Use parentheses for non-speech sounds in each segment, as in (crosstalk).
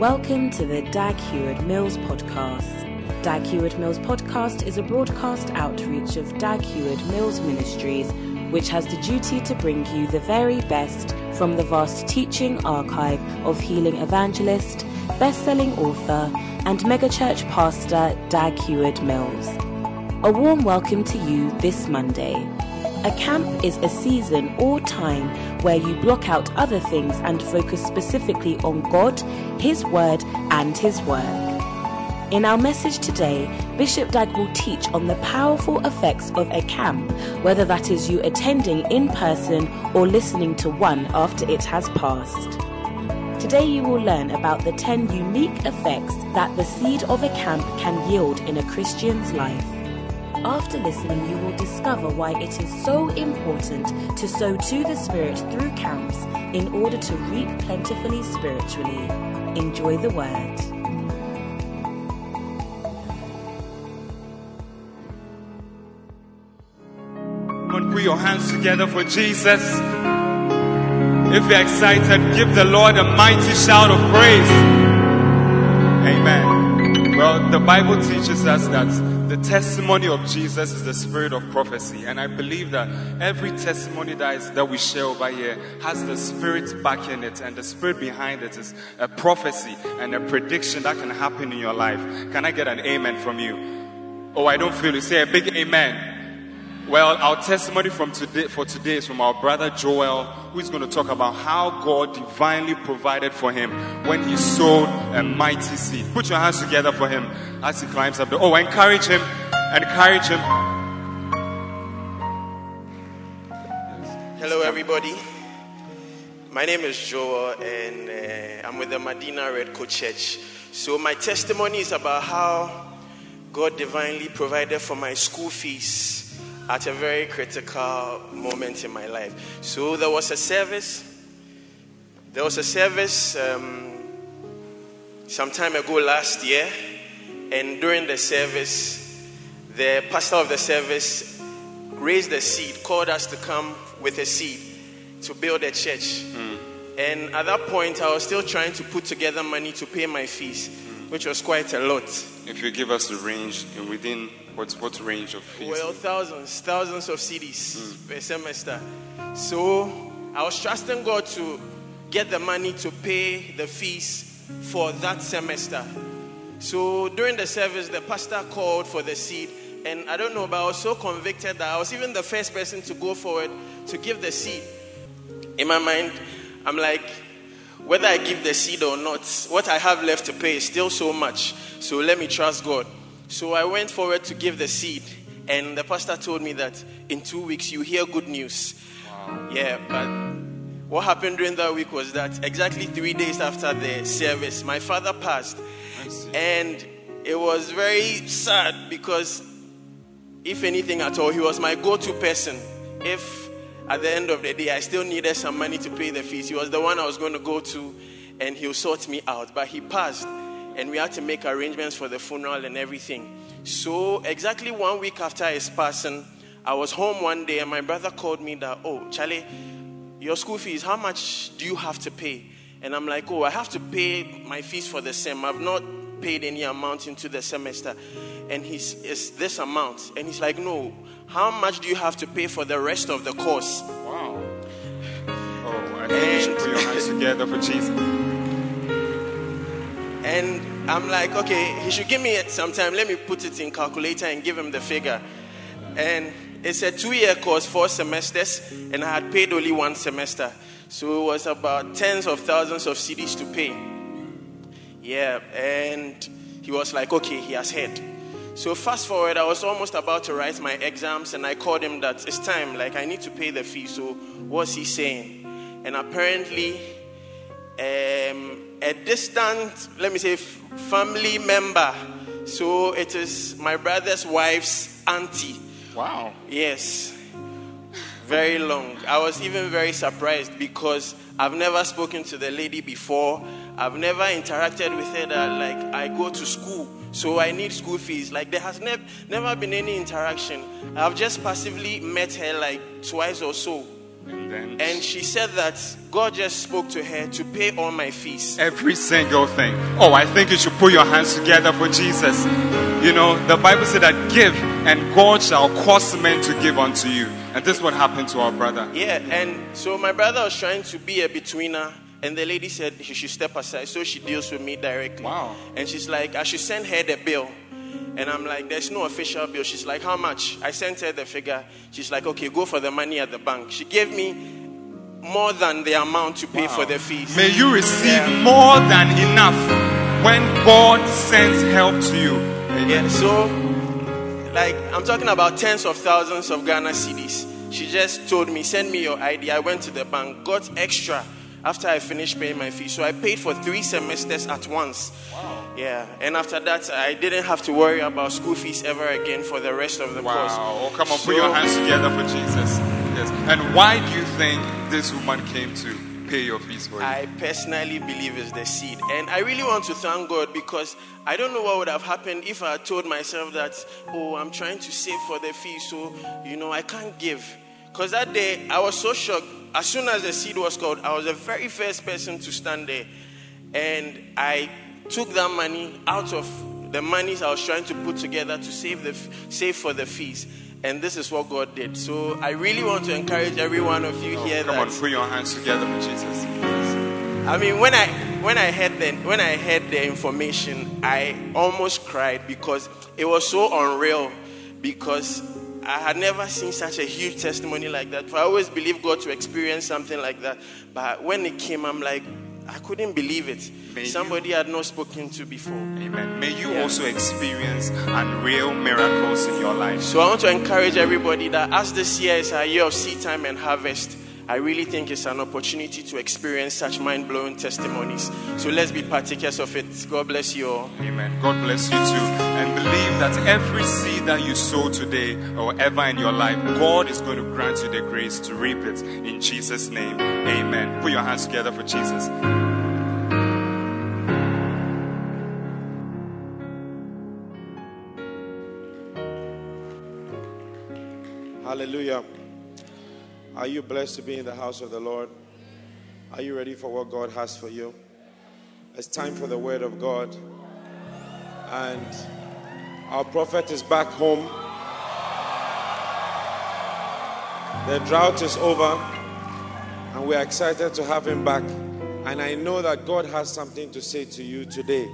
Welcome to the Dag Heward Mills podcast. Dag Heward Mills podcast is a broadcast outreach of Dag Heward Mills Ministries, which has the duty to bring you the very best from the vast teaching archive of healing evangelist, best-selling author, and megachurch pastor Dag Heward Mills. A warm welcome to you this Monday. A camp is a season or time where you block out other things and focus specifically on God, His Word, and His work. In our message today, Bishop Dag will teach on the powerful effects of a camp, whether that is you attending in person or listening to one after it has passed. Today, you will learn about the 10 unique effects that the seed of a camp can yield in a Christian's life. After listening, you will discover why it is so important to sow to the Spirit through camps in order to reap plentifully spiritually. Enjoy the word. On, put your hands together for Jesus. If you're excited, give the Lord a mighty shout of praise. Amen. Well, the Bible teaches us that the testimony of Jesus is the spirit of prophecy. And I believe that every testimony that, is, that we share over here has the spirit backing it. And the spirit behind it is a prophecy and a prediction that can happen in your life. Can I get an amen from you? Oh, I don't feel it. Say a big amen. Well, our testimony from today, for today is from our brother Joel, who is going to talk about how God divinely provided for him when he sowed a mighty seed. Put your hands together for him as he climbs up the. Oh, encourage him. Encourage him. Hello, everybody. My name is Joel, and uh, I'm with the Medina Red Coat Church. So, my testimony is about how God divinely provided for my school fees at a very critical moment in my life. So, there was a service. There was a service um, some time ago last year, and during the service, the pastor of the service raised a seed, called us to come with a seed to build a church. And at that point, I was still trying to put together money to pay my fees, which was quite a lot. If you give us the range within what what range of fees? Well, thousands, thousands of cedis mm. per semester. So I was trusting God to get the money to pay the fees for that semester. So during the service, the pastor called for the seed. And I don't know, but I was so convicted that I was even the first person to go forward to give the seed. In my mind, I'm like, whether I give the seed or not, what I have left to pay is still so much. So let me trust God. So I went forward to give the seed, and the pastor told me that in two weeks you hear good news. Yeah, but what happened during that week was that exactly three days after the service, my father passed, and it was very sad because, if anything at all, he was my go-to person. If at the end of the day I still needed some money to pay the fees, he was the one I was going to go to, and he'll sort me out. But he passed and we had to make arrangements for the funeral and everything. So, exactly one week after his passing, I was home one day and my brother called me that, oh, Charlie, your school fees, how much do you have to pay? And I'm like, oh, I have to pay my fees for the sem. I've not paid any amount into the semester. And he's, it's this amount. And he's like, no, how much do you have to pay for the rest of the course? Wow. Oh, I think you should put your hands together for Jesus. And I'm like, okay, he should give me some time. Let me put it in calculator and give him the figure. And it's a two-year course, four semesters, and I had paid only one semester. So it was about tens of thousands of cedis to pay. Yeah, and he was like, okay, he has heard. So fast forward, I was almost about to write my exams, and I called him that it's time, like I need to pay the fee. So what's he saying? And apparently, um, a distant, let me say, family member. So it is my brother's wife's auntie. Wow. Yes. Very long. I was even very surprised because I've never spoken to the lady before. I've never interacted with her that like I go to school, so I need school fees. Like there has nev- never been any interaction. I've just passively met her like twice or so. And then And she said that God just spoke to her to pay all my fees. every single thing. Oh, I think you should put your hands together for Jesus. You know, the Bible said that give and God shall cause men to give unto you. And this is what happened to our brother. Yeah, and so my brother was trying to be a betweener, and the lady said she should step aside, so she deals with me directly. Wow. And she's like, I should send her the bill. And I'm like, there's no official bill. She's like, how much? I sent her the figure. She's like, okay, go for the money at the bank. She gave me more than the amount to pay for the fees. May you receive Yeah. more than enough when God sends help to you. Yeah, so like I'm talking about tens of thousands of Ghana cedis. She just told me, send me your ID. I went to the bank, got extra after I finished paying my fee. So I paid for three semesters at once. Wow. Yeah, and after that, I didn't have to worry about school fees ever again for the rest of the course. Wow. Oh, come on, So- put your hands together for Jesus. Yes. And why do you think this woman came to pay your fees for you? I personally believe it's the seed. And I really want to thank God because I don't know what would have happened if I had told myself that, oh, I'm trying to save for the fee, so, you know, I can't give. Because that day, I was so shocked. As soon as the seed was called, I was the very first person to stand there. And I took that money out of the monies I was trying to put together to save, the, save for the fees. And this is what God did. So I really want to encourage every one of you oh, here Oh, Come that on, put your hands together for Jesus. I mean, when I when I heard the when I heard the information, I almost cried because it was so unreal. Because I had never seen such a huge testimony like that. For I always believed God to experience something like that, but when it came, I'm like, I couldn't believe it. May you- Somebody I had not spoken to before. Amen. May you Yeah. also experience unreal miracles in your life. So I want to encourage everybody that as this year is our year of seed time and harvest, I really think it's an opportunity to experience such mind blowing testimonies. So let's be partakers of it. God bless you all. Amen. God bless you too. And believe that every seed that you sow today or ever in your life, God is going to grant you the grace to reap it in Jesus' name. Amen. Put your hands together for Jesus. Hallelujah. Are you blessed to be in the house of the Lord? Are you ready for what God has for you? It's time for the word of God. And our prophet is back home. The drought is over, and we're excited to have him back. And I know that God has something to say to you today.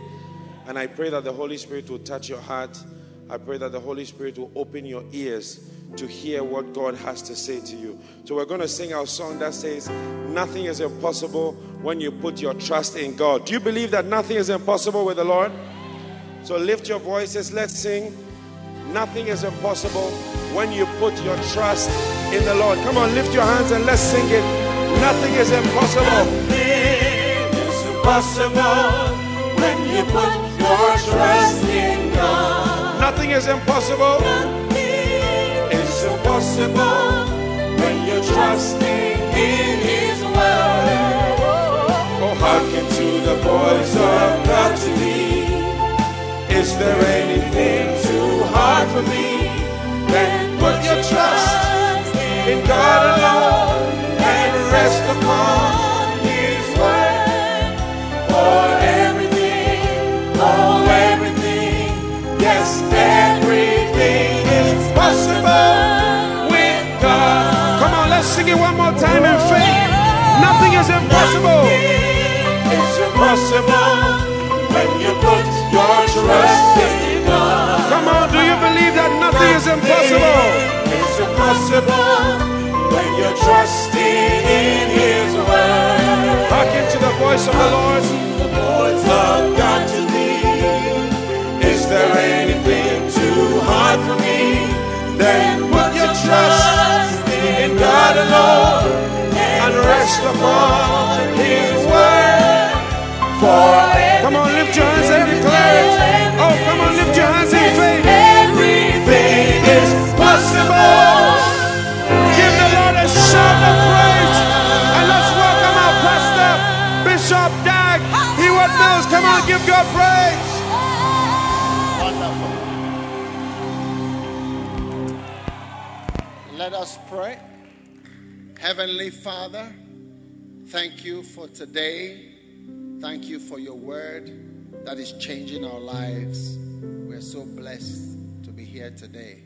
And I pray that the Holy Spirit will touch your heart. I pray that the Holy Spirit will open your ears to hear what God has to say to you. So we're going to sing our song that says, Nothing is impossible when you put your trust in God. Do you believe that nothing is impossible with the Lord? So lift your voices. Let's sing. Nothing is impossible when you put your trust in the Lord. Come on, lift your hands and let's sing it. Nothing is impossible. It's impossible when you put your trust in God. Nothing is impossible. It's impossible when you're trusting in His word. Oh, hearken to the voice of God to thee. Is there anything too hard for me? Then put your trust in God alone is impossible. It's impossible when you put your trust in God. Come on, do you believe that nothing is impossible? It's impossible when you're trusting in His word. Hearken to the voice of the Lord. The voice of God to thee. Is there anything too hard for me? Then put your trust in God alone and rest upon His word. For come on, lift your hands and declare it. Oh, come on, lift your hands in faith. Everything is possible. Give the Lord a shout of praise. And let's welcome our pastor, Bishop Dag Heward Mills. Come on, give God praise. Let us pray. Heavenly Father, thank you for today. Thank you for your word that is changing our lives. We're so blessed to be here today.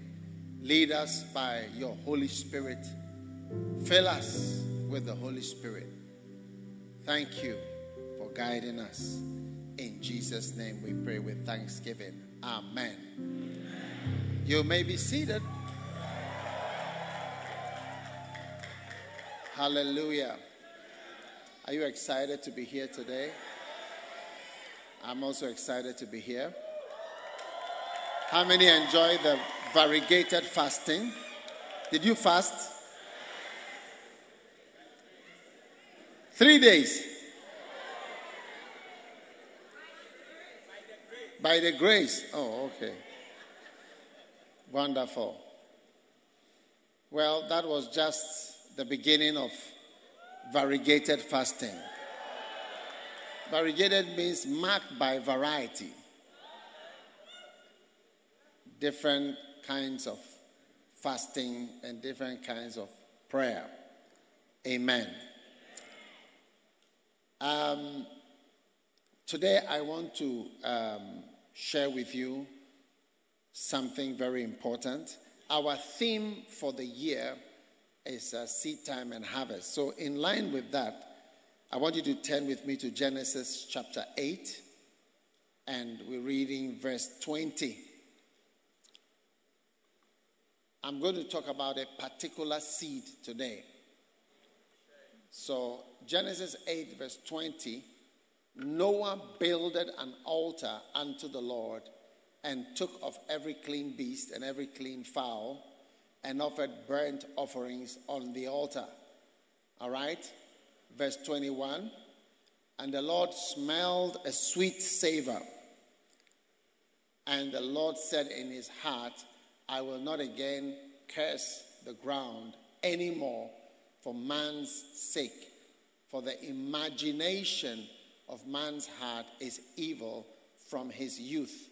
Lead us by your Holy Spirit. Fill us with the Holy Spirit. Thank you for guiding us. In Jesus' name we pray with thanksgiving. Amen. You may be seated. Hallelujah. Are you excited to be here today? I'm also excited to be here. How many enjoy the variegated fasting? Did you fast? Three days. By the grace. Oh, okay. Wonderful. Well, that was just the beginning of variegated fasting. Variegated means marked by variety. Different kinds of fasting and different kinds of prayer. Amen. Um, today, I want to um, share with you something very important. Our theme for the year is uh, seed time and harvest. So, in line with that, I want you to turn with me to Genesis chapter 8, and we're reading verse 20. I'm going to talk about a particular seed today. So, Genesis 8, verse 20 Noah builded an altar unto the Lord and took of every clean beast and every clean fowl and offered burnt offerings on the altar. All right? Verse 21 And the Lord smelled a sweet savor. And the Lord said in his heart, I will not again curse the ground anymore for man's sake, for the imagination of man's heart is evil from his youth.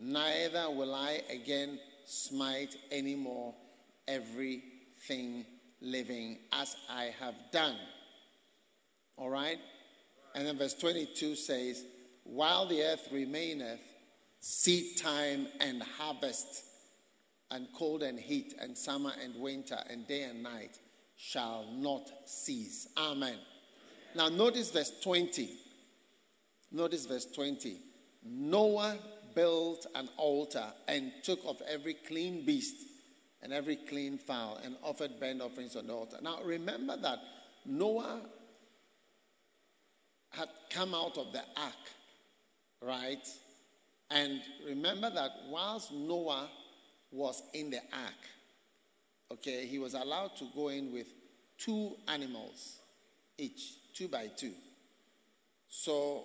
Neither will I again smite anymore everything living as I have done. All right? And then verse 22 says, While the earth remaineth, seed time and harvest, and cold and heat, and summer and winter, and day and night shall not cease. Amen. Now, notice verse 20. Notice verse 20. Noah built an altar and took of every clean beast and every clean fowl and offered burnt offerings on the altar. Now, remember that Noah had come out of the ark, right? And remember that whilst Noah was in the ark, okay, he was allowed to go in with two animals each, two by two. So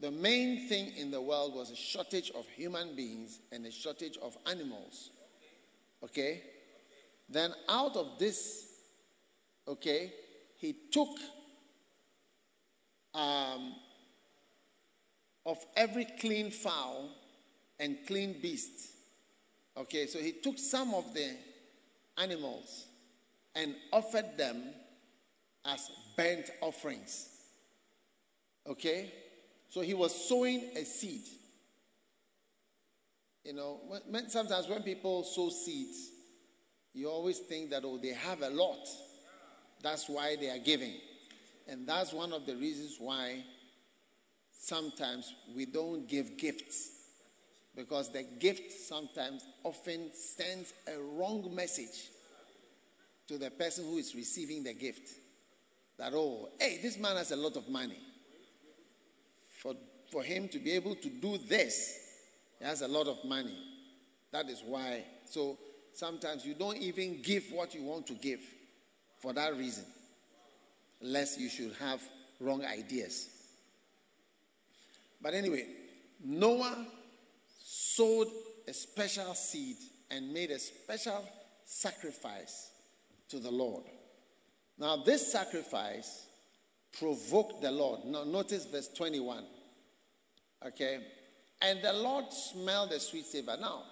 the main thing in the world was a shortage of human beings and a shortage of animals. Okay? Then out of this, okay, he took um, of every clean fowl and clean beast. Okay, so he took some of the animals and offered them as burnt offerings. Okay? So he was sowing a seed. You know, when, sometimes when people sow seeds, you always think that, oh, they have a lot. That's why they are giving. And that's one of the reasons why sometimes we don't give gifts. Because the gift sometimes often sends a wrong message to the person who is receiving the gift. That, oh, hey, this man has a lot of money. For, for him to be able to do this, he has a lot of money. That is why. So sometimes you don't even give what you want to give for that reason lest you should have wrong ideas. But anyway, Noah sowed a special seed and made a special sacrifice to the Lord. Now, this sacrifice provoked the Lord. Now, notice verse 21. Okay? And the Lord smelled the sweet savor. Now,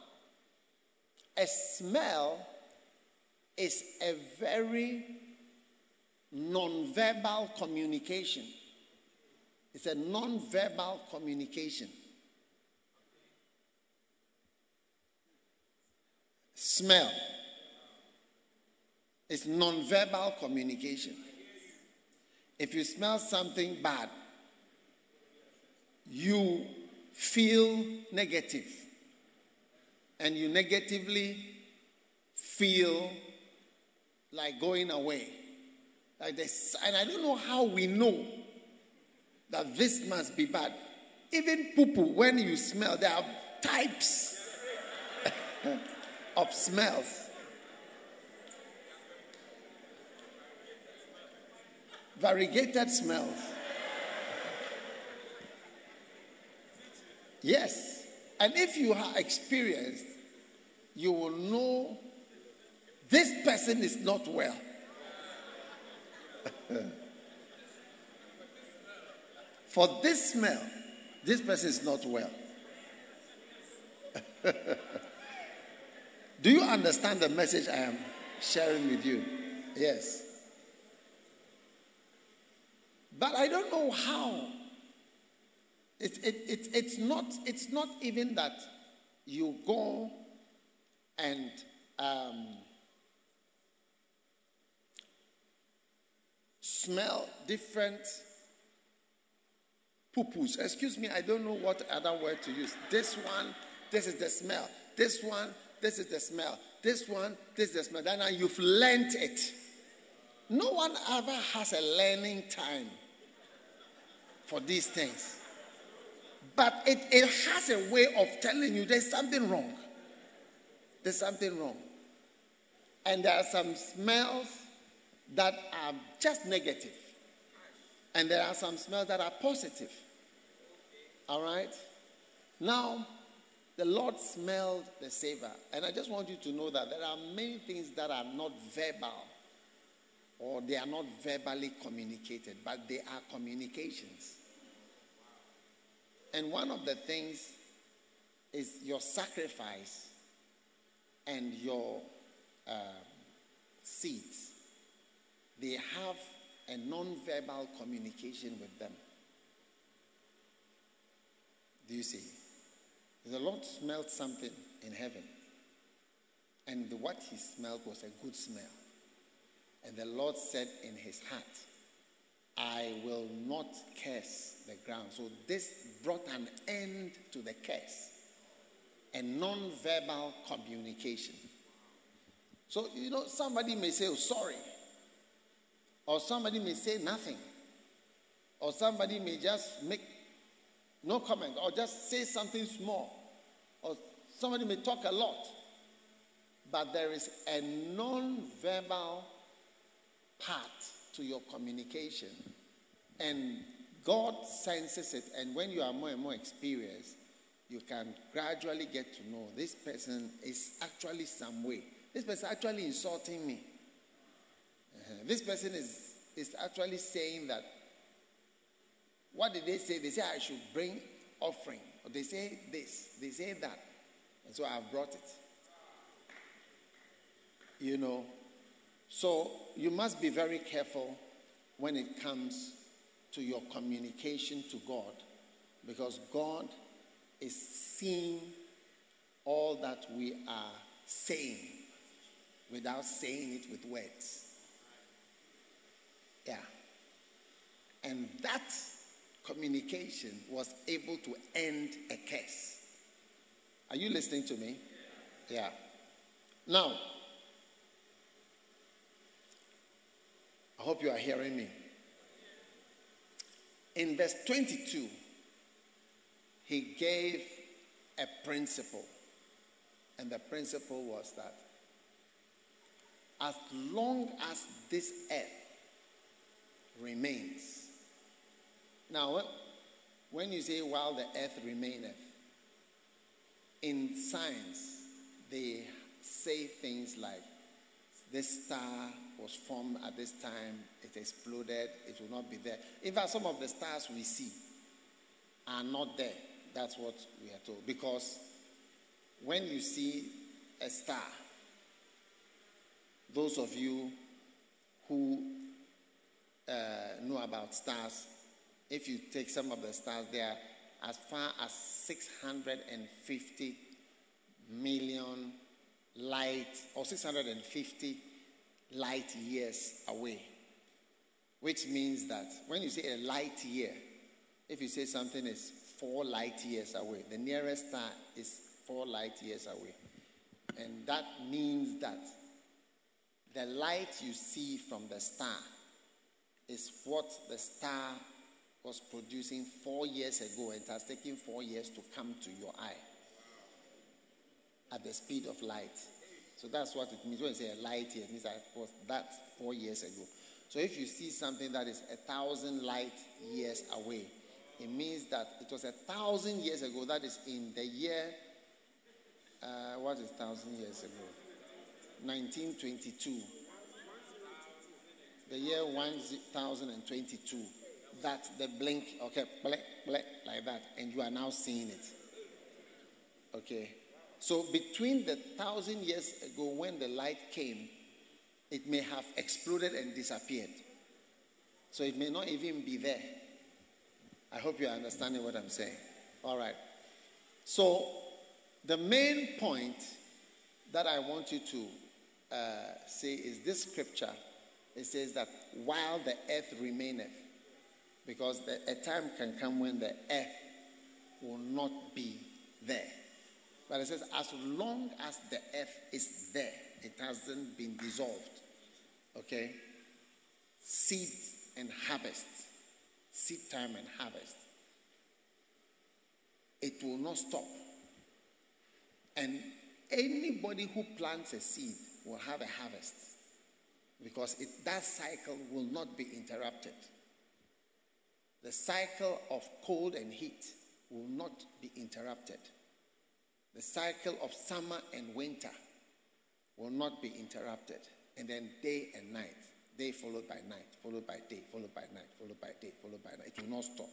a smell is a very non-verbal communication. It's a non-verbal communication. Smell. It's non-verbal communication. If you smell something bad, you feel negative and you negatively feel like going away. Like this, and I don't know how we know that this must be bad. Even poo poo, when you smell, there are types (laughs) of smells. Variegated smells. Yes. And if you are experienced, you will know this person is not well. (laughs) For this smell, this person is not well. (laughs) Do you understand the message I am sharing with you? Yes. But I don't know how. It, it, it, it's, not, it's not even that you go and um, smell different poo-poos. Excuse me, I don't know what other word to use. This one, this is the smell. This one, this is the smell. This one, this is the smell. Then you've learned it. No one ever has a learning time for these things. But it, it has a way of telling you there's something wrong. There's something wrong. And there are some smells that are just negative. And there are some smells that are positive. All right? Now, the Lord smelled the savor. And I just want you to know that there are many things that are not verbal or they are not verbally communicated, but they are communications. And one of the things is your sacrifice and your uh, seeds. They have a non-verbal communication with them. Do you see? The Lord smelled something in heaven. And what he smelled was a good smell. And the Lord said in his heart, I will not curse the ground. So this brought an end to the curse. A non-verbal communication. So, you know, somebody may say, oh, sorry. Or somebody may say nothing. Or somebody may just make no comment. Or just say something small. Or somebody may talk a lot. But there is a non verbal part to your communication. And God senses it. And when you are more and more experienced, you can gradually get to know this person is actually some way. This person is actually insulting me. Uh-huh. This person is, is actually saying that. What did they say? They say I should bring offering. Or they say this. They say that. And so I've brought it. You know. So you must be very careful when it comes to your communication to God because God is seeing all that we are saying without saying it with words. Yeah. And that communication was able to end a curse. Are you listening to me? Yeah. Now, I hope you are hearing me. In verse 22, he gave a principle. And the principle was that as long as this earth remains. Now, when you say while the earth remaineth, in science, they say things like this star was formed at this time, it exploded, it will not be there. In fact, some of the stars we see are not there. That's what we are told. Because when you see a star, those of you who uh, know about stars, if you take some of the stars, they are as far as 650 million light or 650 light years away. Which means that when you say a light year, if you say something is four light years away, the nearest star is four light years away. And that means that the light you see from the star is what the star was producing four years ago, and it has taken four years to come to your eye at the speed of light. So that's what it means when you say a light year. It means that was that four years ago. So if you see something that is a thousand light years away, it means that it was a thousand years ago. That is in the year. Uh, what is thousand years ago? 1922. The year 1022 that the blink, okay, blink, blink, like that, and you are now seeing it. Okay. So between the thousand years ago when the light came, it may have exploded and disappeared. So it may not even be there. I hope you're understanding what I'm saying. All right. So the main point that I want you to uh, say is this scripture. It says that while the earth remaineth, because the, a time can come when the earth will not be there. But it says, as long as the earth is there, it hasn't been dissolved. Okay? Seed and harvest, seed time and harvest. It will not stop. And anybody who plants a seed will have a harvest because it, that cycle will not be interrupted. The cycle of cold and heat will not be interrupted. The cycle of summer and winter will not be interrupted. And then day and night, day followed by night, followed by day, followed by night, followed by day, followed by night. It will not stop.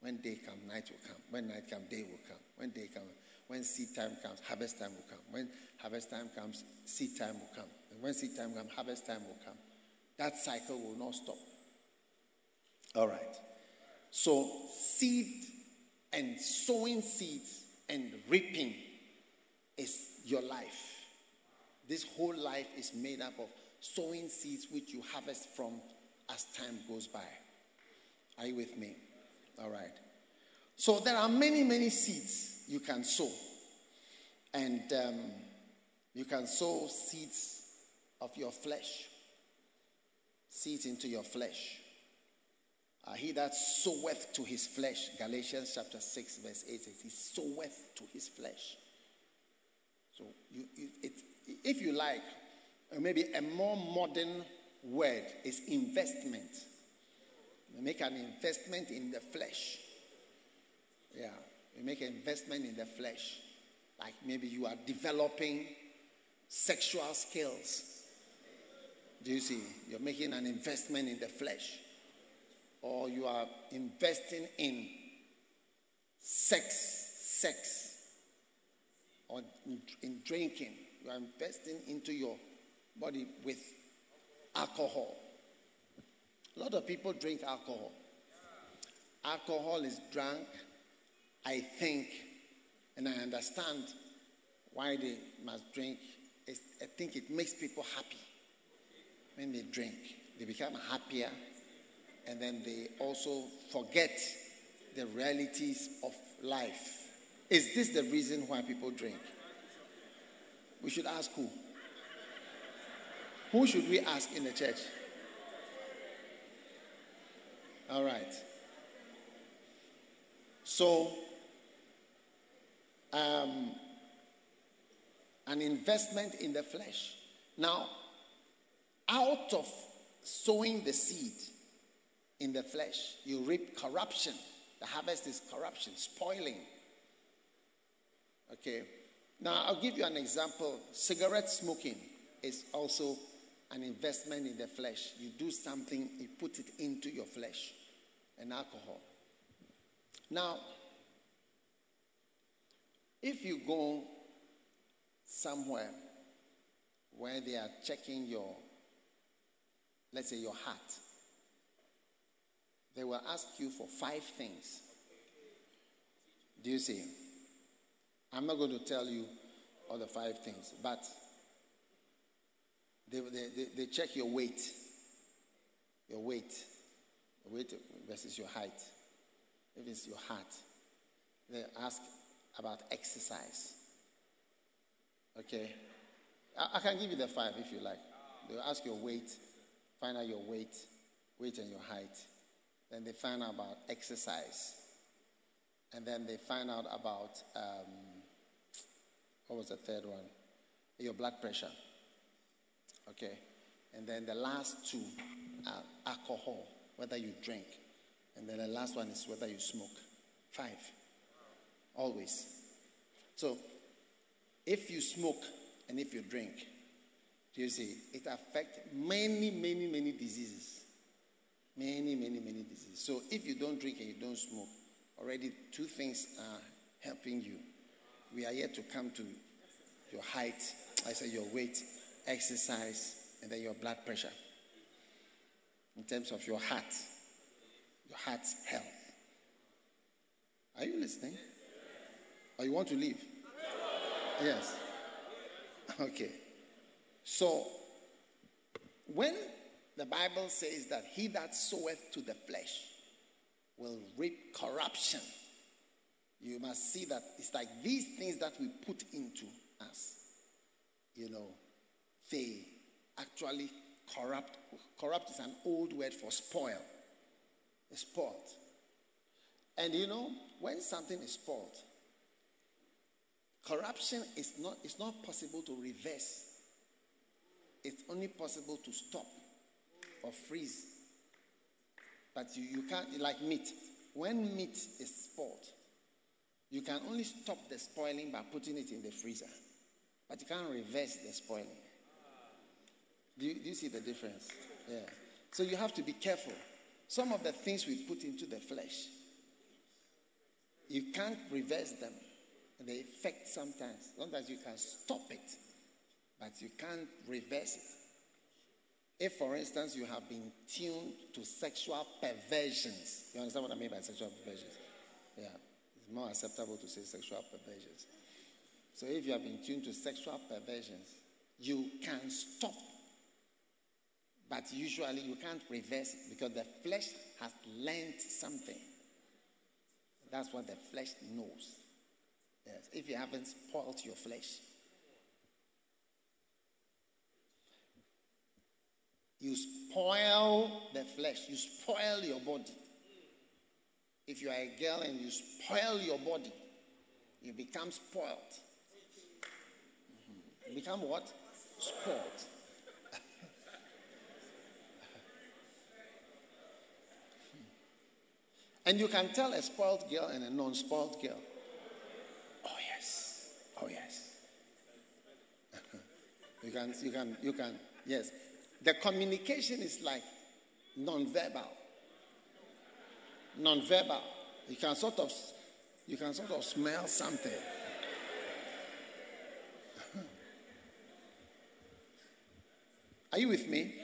When day comes, night will come. When night comes, day will come. When day comes, when seed time comes, harvest time will come. When harvest time comes, seed time will come. And when seed time comes, harvest time will come. That cycle will not stop. All right. So, seed and sowing seeds and reaping is your life. This whole life is made up of sowing seeds which you harvest from as time goes by. Are you with me? All right. So, there are many, many seeds you can sow. And um, you can sow seeds of your flesh, seeds into your flesh. Uh, he that soweth to his flesh, Galatians chapter 6, verse 8 says, He soweth to his flesh. So, you, it, if you like, maybe a more modern word is investment. You make an investment in the flesh. Yeah, you make an investment in the flesh. Like maybe you are developing sexual skills. Do you see? You're making an investment in the flesh or you are investing in sex, sex, or in drinking, you are investing into your body with alcohol. A lot of people drink alcohol. Alcohol is drunk, I think, and I understand why they must drink. It's, I think it makes people happy when they drink. They become happier and then they also forget the realities of life. Is this the reason why people drink? We should ask who? Who should we ask in the church? All right. So, um, an investment in the flesh. Now, out of sowing the seed, in the flesh. You reap corruption. The harvest is corruption, spoiling. Okay. Now, I'll give you an example. Cigarette smoking is also an investment in the flesh. You do something, you put it into your flesh, and alcohol. Now, if you go somewhere where they are checking your, let's say, your heart. They will ask you for five things. Do you see? I'm not going to tell you all the five things, but they, they, they, check your weight. Your weight. Your weight versus your height. If it's your heart. They ask about exercise. Okay? I, I can give you the five if you like. They'll ask your weight, find out your weight, weight and your height. Then they find out about exercise. And then they find out about, um, what was the third one? Your blood pressure. Okay. And then the last two are alcohol, whether you drink. And then the last one is whether you smoke. Five. Always. So, if you smoke and if you drink, do you see, it affects many, many, many diseases. Many, many, many diseases. So, if you don't drink and you don't smoke, already two things are helping you. We are yet to come to your height, I say your weight, exercise, and then your blood pressure. In terms of your heart, your heart's health. Are you listening? Or you want to leave? Yes. Okay. So, when the Bible says that he that soweth to the flesh will reap corruption, you must see that it's like these things that we put into us, you know, they actually corrupt. Corrupt is an old word for spoil. It's spoiled. And you know, when something is spoiled, corruption is not, it's not possible to reverse. It's only possible to stop or freeze. But you, you can't, like meat. When meat is spoiled, you can only stop the spoiling by putting it in the freezer. But you can't reverse the spoiling. Do you, do you see the difference? Yeah. So you have to be careful. Some of the things we put into the flesh, you can't reverse them. They affect sometimes. Sometimes you can stop it, but you can't reverse it. If, for instance, you have been tuned to sexual perversions, you understand what I mean by sexual perversions? Yeah, it's more acceptable to say sexual perversions. So if you have been tuned to sexual perversions, you can stop but usually you can't reverse because the flesh has learned something. That's what the flesh knows. Yes, if you haven't spoiled your flesh, you spoil the flesh, you spoil your body. If you are a girl and you spoil your body, you become spoiled. Mm-hmm. You become what? Spoiled. (laughs) And you can tell a spoiled girl and a non spoiled girl. Oh, yes. Oh, yes. (laughs) you can, you can, you can, yes. The communication is like non-verbal. Non-verbal. You can sort of, you can sort of smell something. (laughs) Are you with me?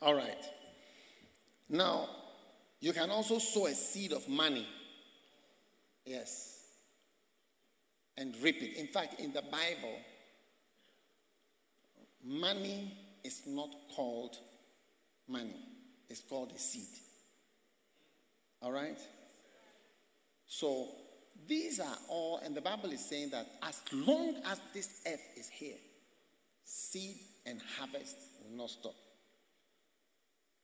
All right. Now, you can also sow a seed of money. Yes. And reap it. In fact, in the Bible, money is not called money, it's called a seed. All right? So, these are all, and the Bible is saying that as long as this earth is here, seed and harvest will not stop.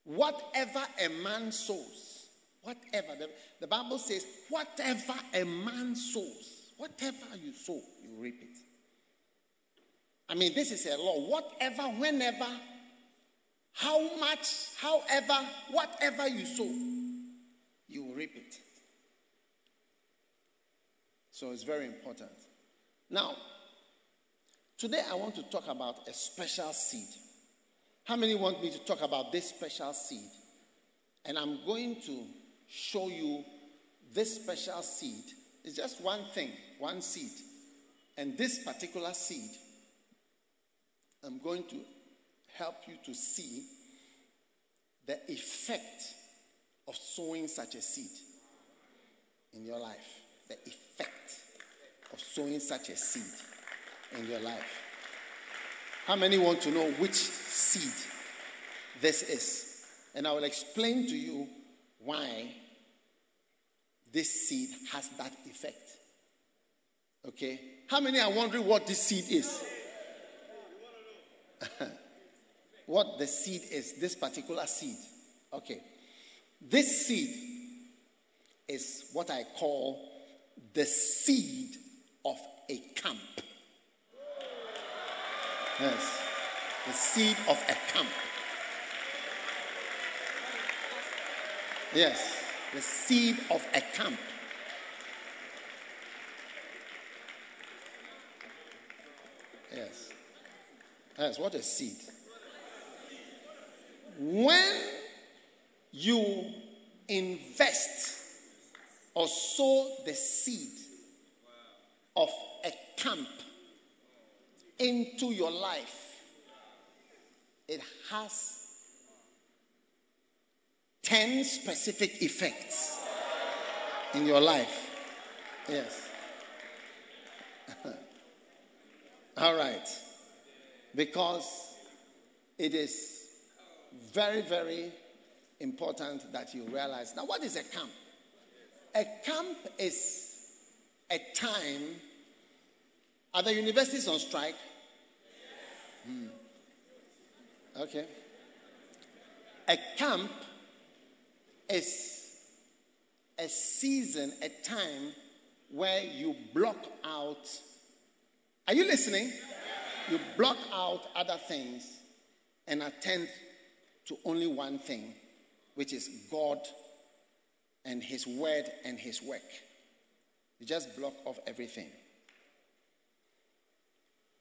Whatever a man sows, whatever, the, the Bible says, whatever a man sows, whatever you sow, you reap it. I mean, this is a law. Whatever, whenever, how much, however, whatever you sow, you will reap it. So it's very important. Now, today I want to talk about a special seed. How many want me to talk about this special seed? And I'm going to show you this special seed. It's just one thing, one seed. And this particular seed I'm going to help you to see the effect of sowing such a seed in your life. The effect of sowing such a seed in your life. How many want to know which seed this is? And I will explain to you why this seed has that effect. Okay? How many are wondering what this seed is? (laughs) what the seed is, this particular seed. Okay. This seed is what I call the seed of a camp. Yes. The seed of a camp. Yes. The seed of a camp. Yes. Yes, what a seed. When you invest or sow the seed of a camp into your life, it has 10 specific effects in your life. Yes. (laughs) All right. Because it is very, very important that you realize. Now, what is a camp? A camp is a time. Are the universities on strike? Hmm. Okay. A camp is a season, a time where you block out. Are you listening? You block out other things and attend to only one thing, which is God and His Word and His work. You just block off everything.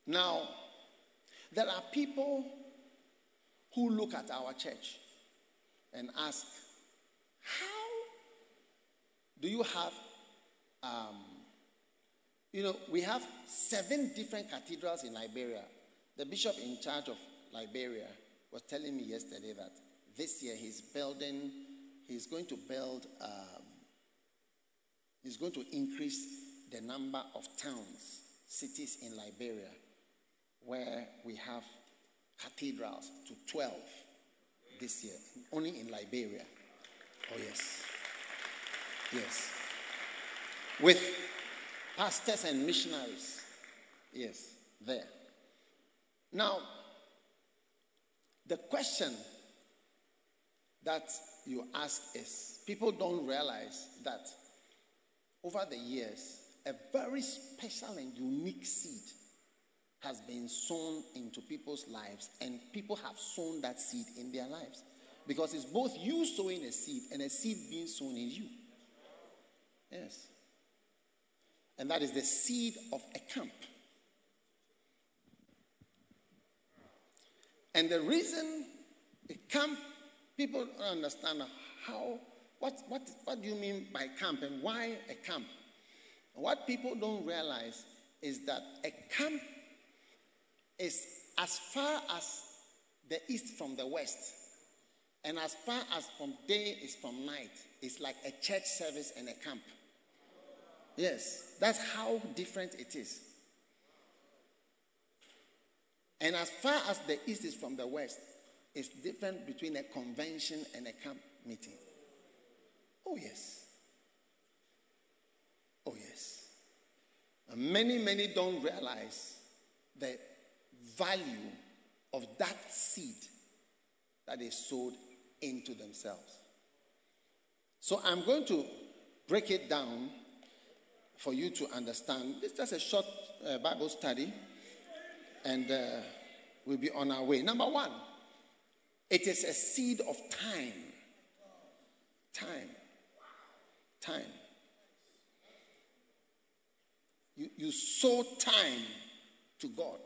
Now, there are people who look at our church and ask, How do you have, um, you know, we have seven different cathedrals in Liberia. The bishop in charge of Liberia was telling me yesterday that this year he's building, he's going to build, um, he's going to increase the number of towns, cities in Liberia where we have cathedrals to 12 this year, only in Liberia. Oh, yes. Yes. With pastors and missionaries. Yes, there. Now, the question that you ask is people don't realize that over the years, a very special and unique seed has been sown into people's lives, and people have sown that seed in their lives. Because it's both you sowing a seed and a seed being sown in you. Yes. And that is the seed of a camp. And the reason a camp, people don't understand how, what, what, what do you mean by camp and why a camp? What people don't realize is that a camp is as far as the east from the west, and as far as from day is from night. It's like a church service and a camp. Yes, that's how different it is. And as far as the east is from the west, it's different between a convention and a camp meeting. Oh, yes. Oh, yes. And many, many don't realize the value of that seed that is sowed into themselves. So I'm going to break it down for you to understand. It's just a short uh, Bible study, and uh, we'll be on our way. Number one, it is a seed of time. Time. Time. You, you sow time to God.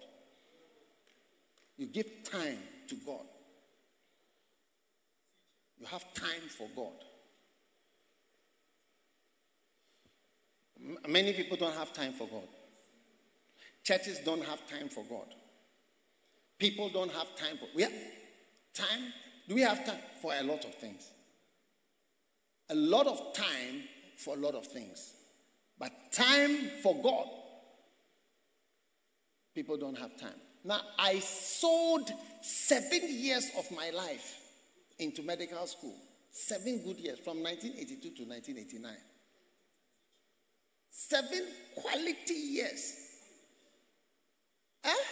You give time to God. You have time for God. Many people don't have time for God. Churches don't have time for God. People don't have time for. We have time. Do we have time for a lot of things? A lot of time for a lot of things. But time for God, people don't have time. Now, I sold seven years of my life into medical school. Seven good years from 1982 to 1989. Seven quality years. Huh?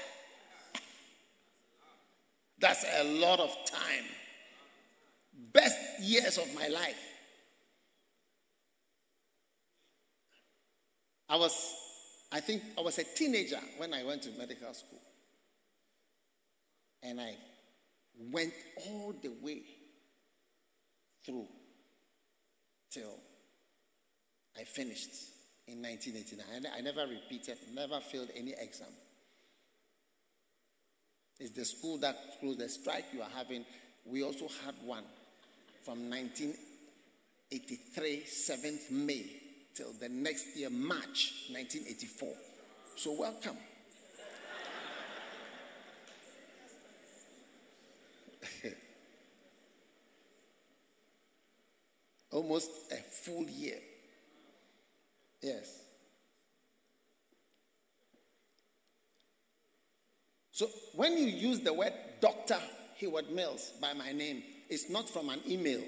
That's a lot of time. Best years of my life. I was, I think, I was a teenager when I went to medical school. And I went all the way through till I finished in 1989. I never repeated, never failed any exam. It's the school that through the strike you are having. We also had one from 1983, 7th May, till the next year, March 1984. So, welcome. (laughs) Almost a full year. Yes. So when you use the word Dr. Heward Mills by my name, it's not from an email.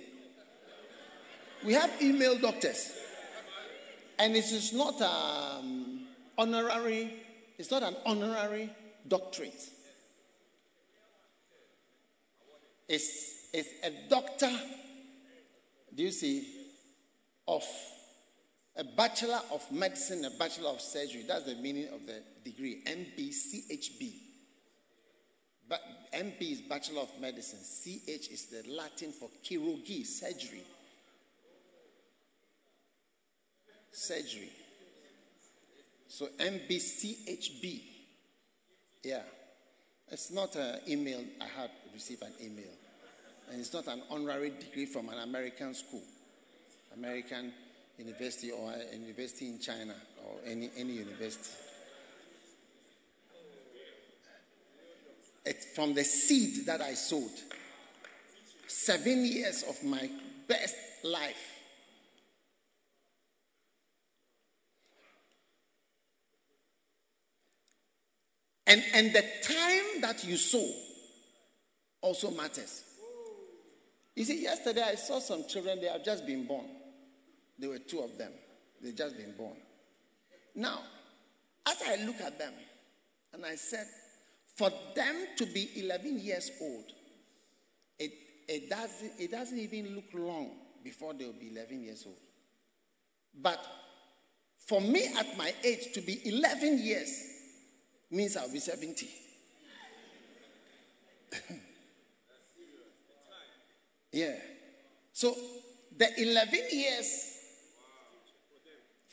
We have email doctors. And it is not um, honorary, it's not an honorary doctorate. It's, it's a doctor, do you see, of a bachelor of medicine, a bachelor of surgery. That's the meaning of the degree, MBCHB. But MB is Bachelor of Medicine. CH is the Latin for chirurgy, surgery. Surgery. So MBCHB. Yeah. It's not an email. I had received an email. And it's not an honorary degree from an American school, American university or a university in China or any, any university. It's from the seed that I sowed. Seven years of my best life. And, and the time that you sow also matters. You see, yesterday I saw some children, they have just been born. There were two of them. They just been born. Now, as I look at them, and I said, for them to be 11 years old, it, it, doesn't, it doesn't even look long before they'll be 11 years old. But for me at my age to be 11 years means I'll be 70. (laughs) yeah. So the 11 years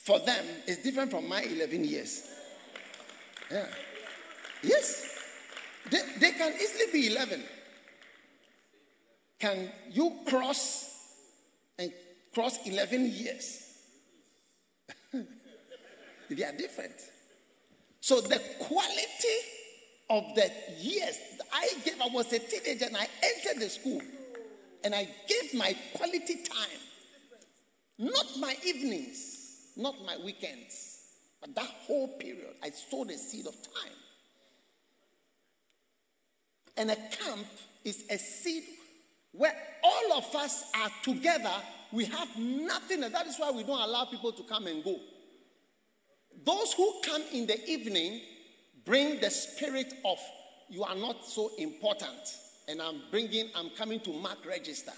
for them is different from my 11 years. Yeah. Yes. They, they can easily be 11. Can you cross and cross 11 years? (laughs) they are different. So the quality of the years I gave, I was a teenager and I entered the school and I gave my quality time. Not my evenings, not my weekends, but that whole period. I sowed a seed of time. And a camp is a seed where all of us are together. We have nothing, and that is why we don't allow people to come and go. Those who come in the evening bring the spirit of you are not so important, and I'm bringing, I'm coming to mark register.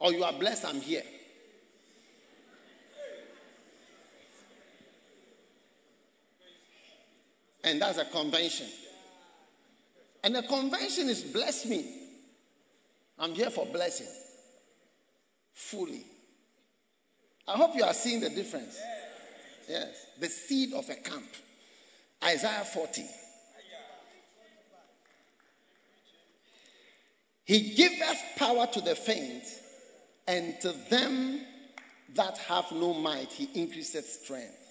Or you are blessed, I'm here. And that's a convention. And the convention is bless me. I'm here for blessing. Fully. I hope you are seeing the difference. Yes. The seed of a camp. Isaiah 40. He giveth power to the faint, and to them that have no might, he increaseth strength.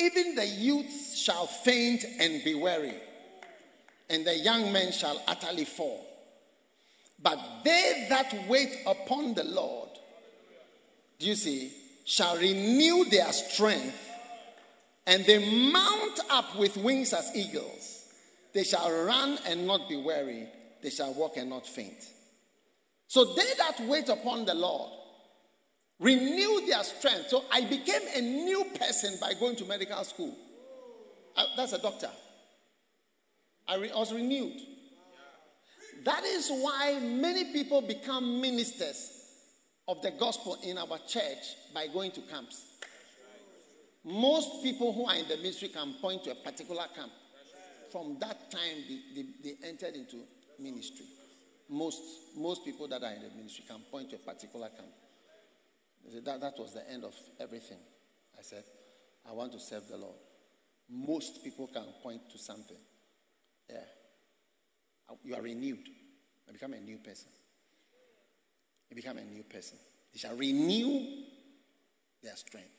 Even the youths shall faint and be weary, and the young men shall utterly fall. But they that wait upon the Lord, do you see, shall renew their strength, and they mount up with wings as eagles. They shall run and not be weary, they shall walk and not faint. So they that wait upon the Lord renew their strength. So I became a new person by going to medical school. I, that's a doctor. I, re, was renewed. That is why many people become ministers of the gospel in our church by going to camps. Most people who are in the ministry can point to a particular camp. From that time, they, they, they entered into ministry. Most, most people that are in the ministry can point to a particular camp. That, that was the end of everything. I said, I want to serve the Lord. Most people can point to something. Yeah. Uh, you are renewed. You become a new person. You become a new person. They shall renew their strength.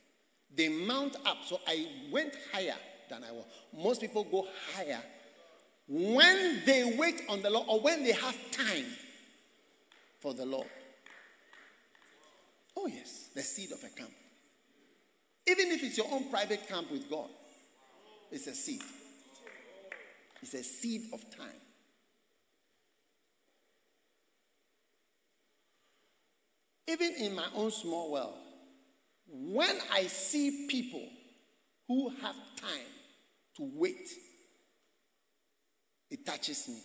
They mount up. So I went higher than I was. Most people go higher when they wait on the Lord or when they have time for the Lord. Oh, yes, the seed of a camp. Even if it's your own private camp with God, it's a seed. It's a seed of time. Even in my own small world, when I see people who have time to wait, it touches me.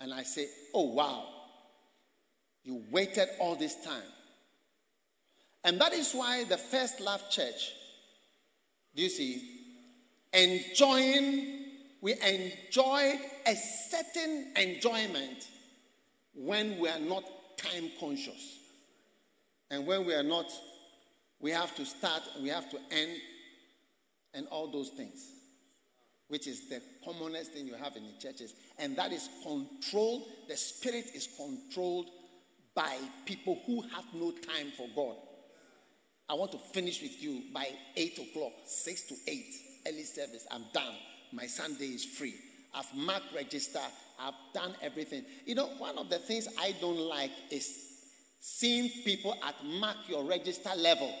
And I say, oh, wow, you waited all this time. And that is why the First Love Church, do you see, enjoying, we enjoy a certain enjoyment when we are not time conscious. And when we are not, we have to start, we have to end, and all those things, which is the commonest thing you have in the churches. And that is controlled, the spirit is controlled by people who have no time for God. I want to finish with you by 8 o'clock, 6 to 8, early service. I'm done. My Sunday is free. I've marked register. I've done everything. You know, one of the things I don't like is seeing people at mark your register level.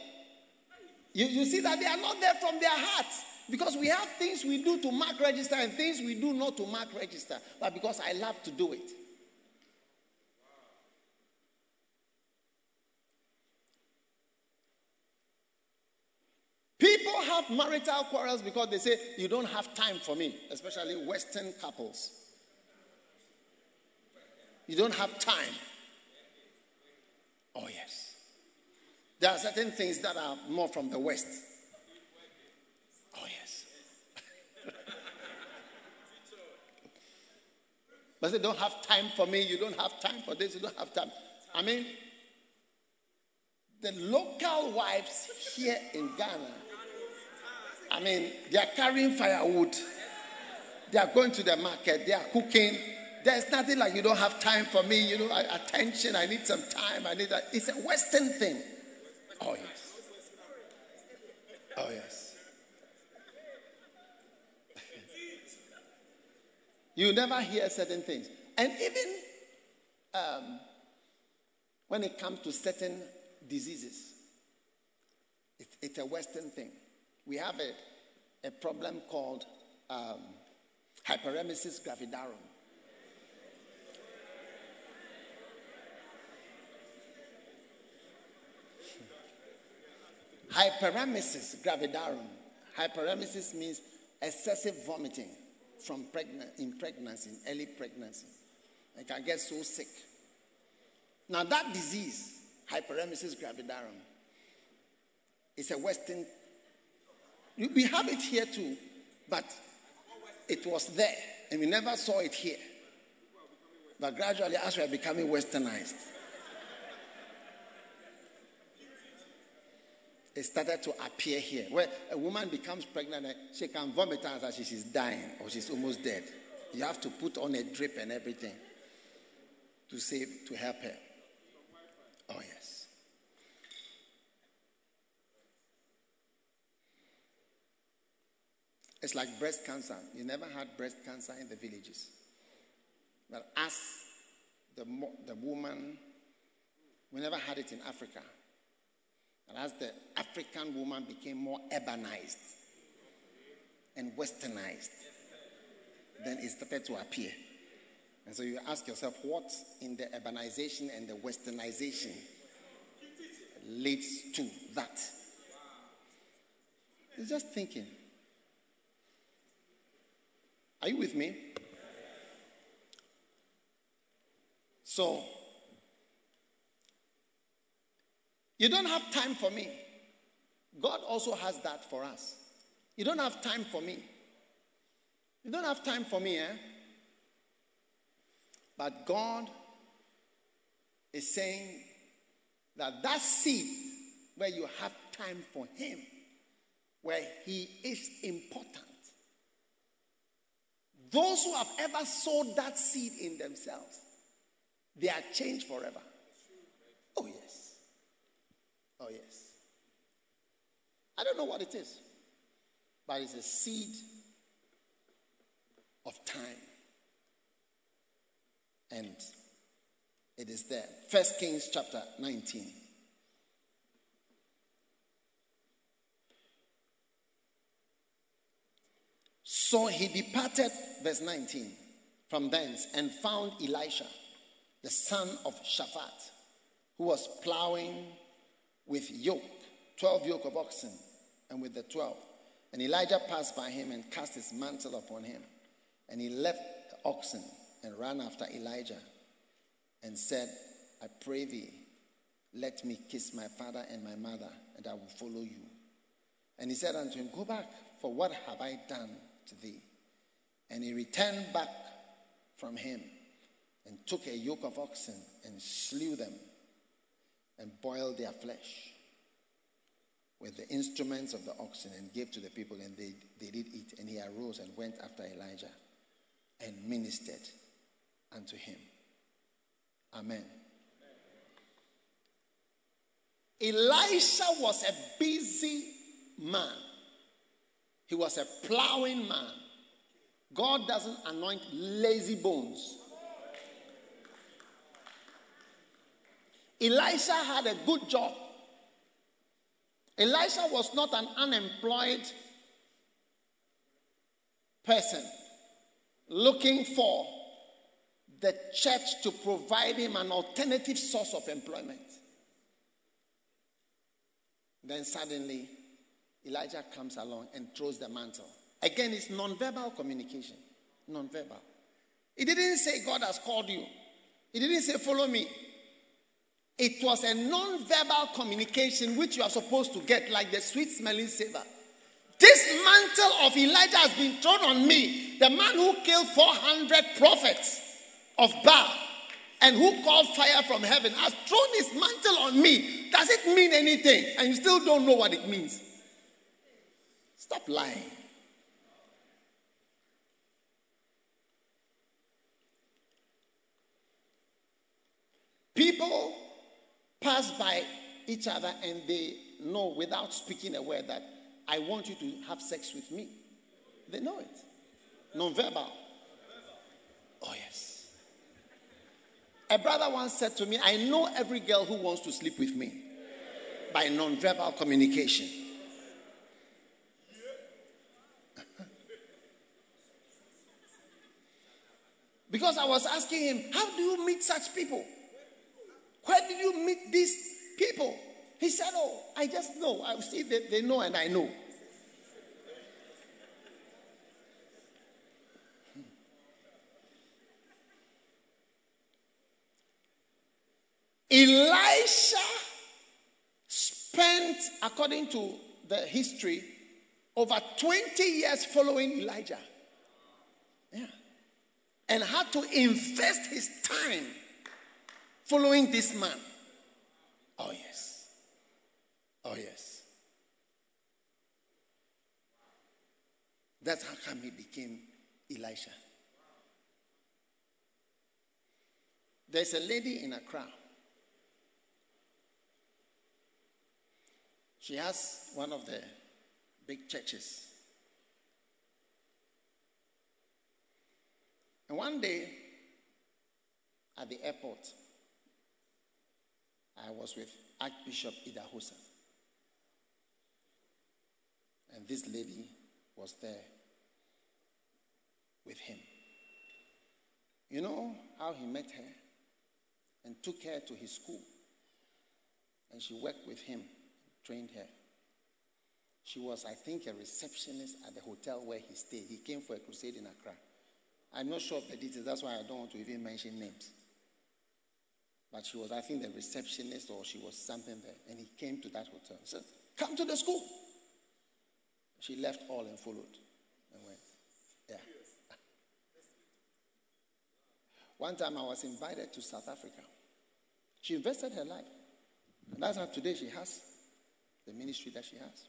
You, you see that they are not there from their hearts. Because we have things we do to mark register and things we do not to mark register. But because I love to do it. Marital quarrels because they say, You don't have time for me, especially Western couples. You don't have time. Oh, yes. There are certain things that are more from the West. Oh, yes. (laughs) but they don't have time for me. You don't have time for this. You don't have time. I mean, the local wives here in Ghana I mean, they are carrying firewood. They are going to the market. They are cooking. There's nothing like you don't have time for me. You know, attention. I need some time. I need that. It's a Western thing. Oh yes. Oh yes. (laughs) you never hear certain things, and even um, when it comes to certain diseases, it, it's a Western thing we have a, a problem called um, hyperemesis gravidarum. hyperemesis gravidarum. Hyperemesis means excessive vomiting from pregnant, in pregnancy, in early pregnancy. I can get so sick. Now, that disease, hyperemesis gravidarum, is a Western we have it here too, but it was there and we never saw it here. But gradually, as we are becoming westernized, it started to appear here. Where a woman becomes pregnant, eh, she can vomit as if she's dying or she's almost dead. You have to put on a drip and everything to save, to help her. Oh, yes. It's like breast cancer. You never had breast cancer in the villages. But as the, the woman, we never had it in Africa. And as the African woman became more urbanized and westernized, then it started to appear. And so you ask yourself, what in the urbanization and the westernization leads to that? It's just thinking. Are you with me? So, you don't have time for me. God also has that for us. You don't have time for me. You don't have time for me, eh? But God is saying that that seed where you have time for Him, where He is important, those who have ever sowed that seed in themselves, they are changed forever. Oh, yes. Oh, yes. I don't know what it is, but it's a seed of time. And it is there. First Kings chapter 19. So he departed, verse 19, from thence and found Elisha, the son of Shaphat, who was plowing with yoke, 12 yoke of oxen, and with the 12. And Elijah passed by him and cast his mantle upon him. And he left the oxen and ran after Elijah and said, I pray thee, let me kiss my father and my mother, and I will follow you. And he said unto him, Go back, for what have I done to thee? And he returned back from him and took a yoke of oxen and slew them and boiled their flesh with the instruments of the oxen and gave to the people, and they, they did eat. And he arose and went after Elijah and ministered unto him. Amen. Elisha was a busy man. He was a plowing man. God doesn't anoint lazy bones. Elisha had a good job. Elisha was not an unemployed person looking for the church to provide him an alternative source of employment. Then suddenly, Elijah comes along and throws the mantle. Again, it's non-verbal communication. Non-verbal. He didn't say, God has called you. He didn't say, follow me. It was a non-verbal communication which you are supposed to get, like the sweet smelling savor. This mantle of Elijah has been thrown on me, the man who killed 400 prophets of Baal and who called fire from heaven has thrown his mantle on me. Does it mean anything? And you still don't know what it means. Stop lying. People pass by each other and they know without speaking a word that I want you to have sex with me. They know it. Non-verbal. Oh, yes. A brother once said to me, I know every girl who wants to sleep with me by non-verbal communication. Because I was asking him, How do you meet such people? Where did you meet these people? He said, Oh, I just know. I see that they know and I know. Hmm. Elisha spent, according to the history, over 20 years following Elijah. And had to invest his time following this man. Oh, yes. Oh, yes. That's how come he became Elisha. There's a lady in Accra. She has one of the big churches. And one day at the airport, I was with Archbishop Idahosa. And this lady was there with him. You know how he met her and took her to his school. And she worked with him, trained her. She was, I think, a receptionist at the hotel where he stayed. He came for a crusade in Accra. I'm not sure of the details, that's why I don't want to even mention names. But she was, I think, the receptionist or she was something there. And he came to that hotel. He said, Come to the school. She left all and followed and went. Yeah. (laughs) One time I was invited to South Africa. She invested her life. And that's how today she has the ministry that she has.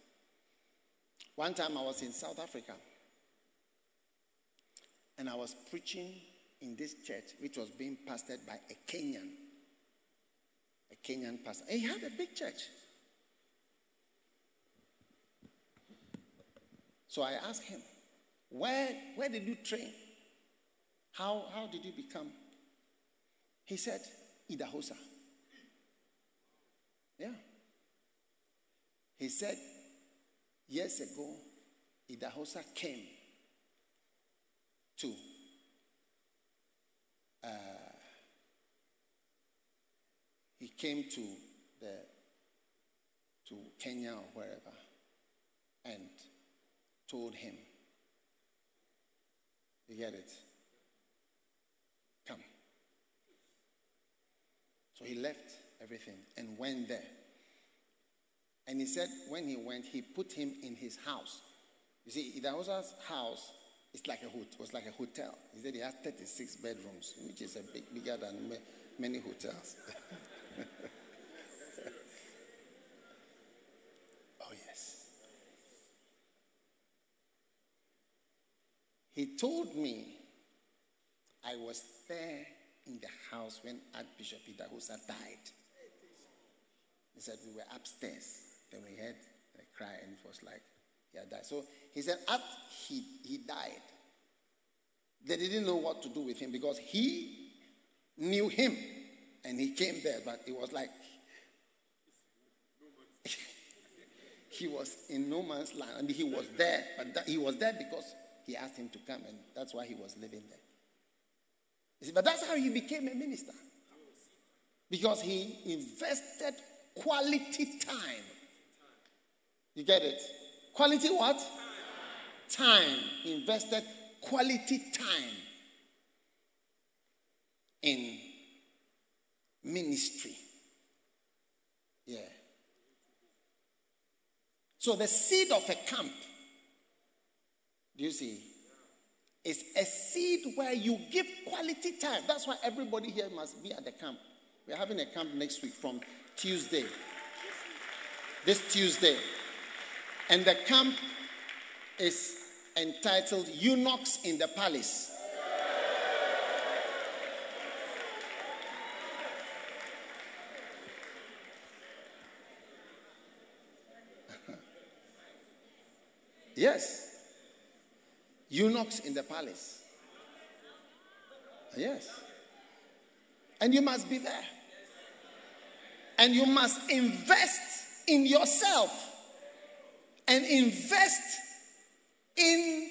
One time I was in South Africa and I was preaching in this church which was being pastored by a Kenyan. A Kenyan pastor. And he had a big church. So I asked him, where, where did you train? How, how did you become? He said, Idahosa. Yeah. He said, years ago, Idahosa came to uh, he came to the to Kenya or wherever and told him, You get it? Come. So he left everything and went there. And he said when he went, he put him in his house. You see, Idahosa's house is like a it was like a hotel. He said he has 36 bedrooms, which is a big, bigger than many hotels. (laughs) oh yes. He told me I was there in the house when Archbishop Idahosa died. He said we were upstairs. Then we heard a cry, and it was like he had died. So he said after he, he died, they didn't know what to do with him because he knew him and he came there, but it was like (laughs) he was in no man's land. I mean, he was there, but that, he was there because he asked him to come, and that's why he was living there. See, but that's how he became a minister. Because he invested quality time. You get it? Quality what? Time. He invested quality time in ministry. Yeah. So the seed of a camp, do you see? Is a seed where you give quality time. That's why everybody here must be at the camp. We're having a camp next week from Tuesday. This Tuesday. And the camp is entitled Eunuchs in the Palace. (laughs) yes. Eunuchs in the palace. Yes. And you must be there. And you must invest in yourself and invest in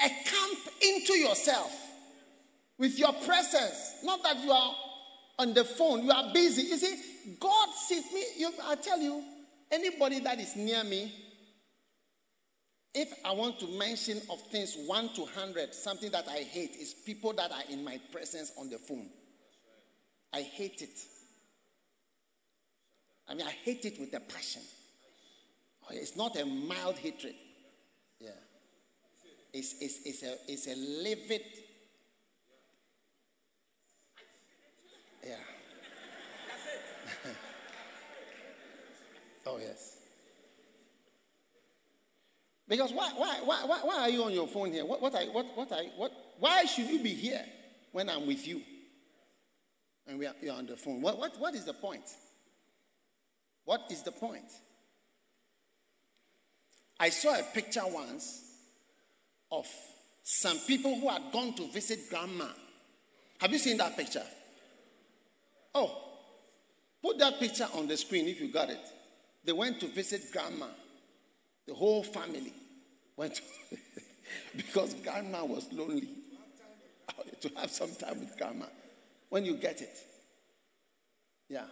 a camp into yourself with your presence. Not that you are on the phone, you are busy. You see, God sees me. I tell you, anybody that is near me, if I want to mention of things 1 to 100, something that I hate is people that are in my presence on the phone. I hate it. I mean, I hate it with a passion. It's not a mild hatred. Yeah. It's, it's, it's, a, it's a livid. Yeah. (laughs) oh, yes. Because why, why, why, why are you on your phone here? What, what, I, what, what, I, what, why should you be here when I'm with you? And we are, you're on the phone. What, what, what is the point? What is the point? I saw a picture once of some people who had gone to visit grandma. Have you seen that picture? Oh, put that picture on the screen if you got it. They went to visit grandma. The whole family went (laughs) because grandma was lonely. (laughs) to have some time with grandma when you get it. Yeah.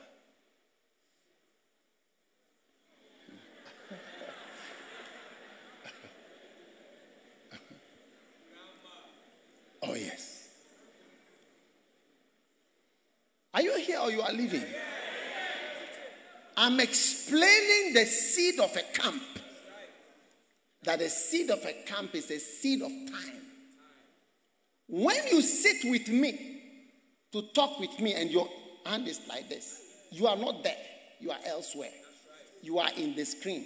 oh, yes. Are you here or you are leaving? I'm explaining the seed of a camp. That the seed of a camp is a seed of time. When you sit with me to talk with me and your hand is like this, you are not there, you are elsewhere. You are in the screen.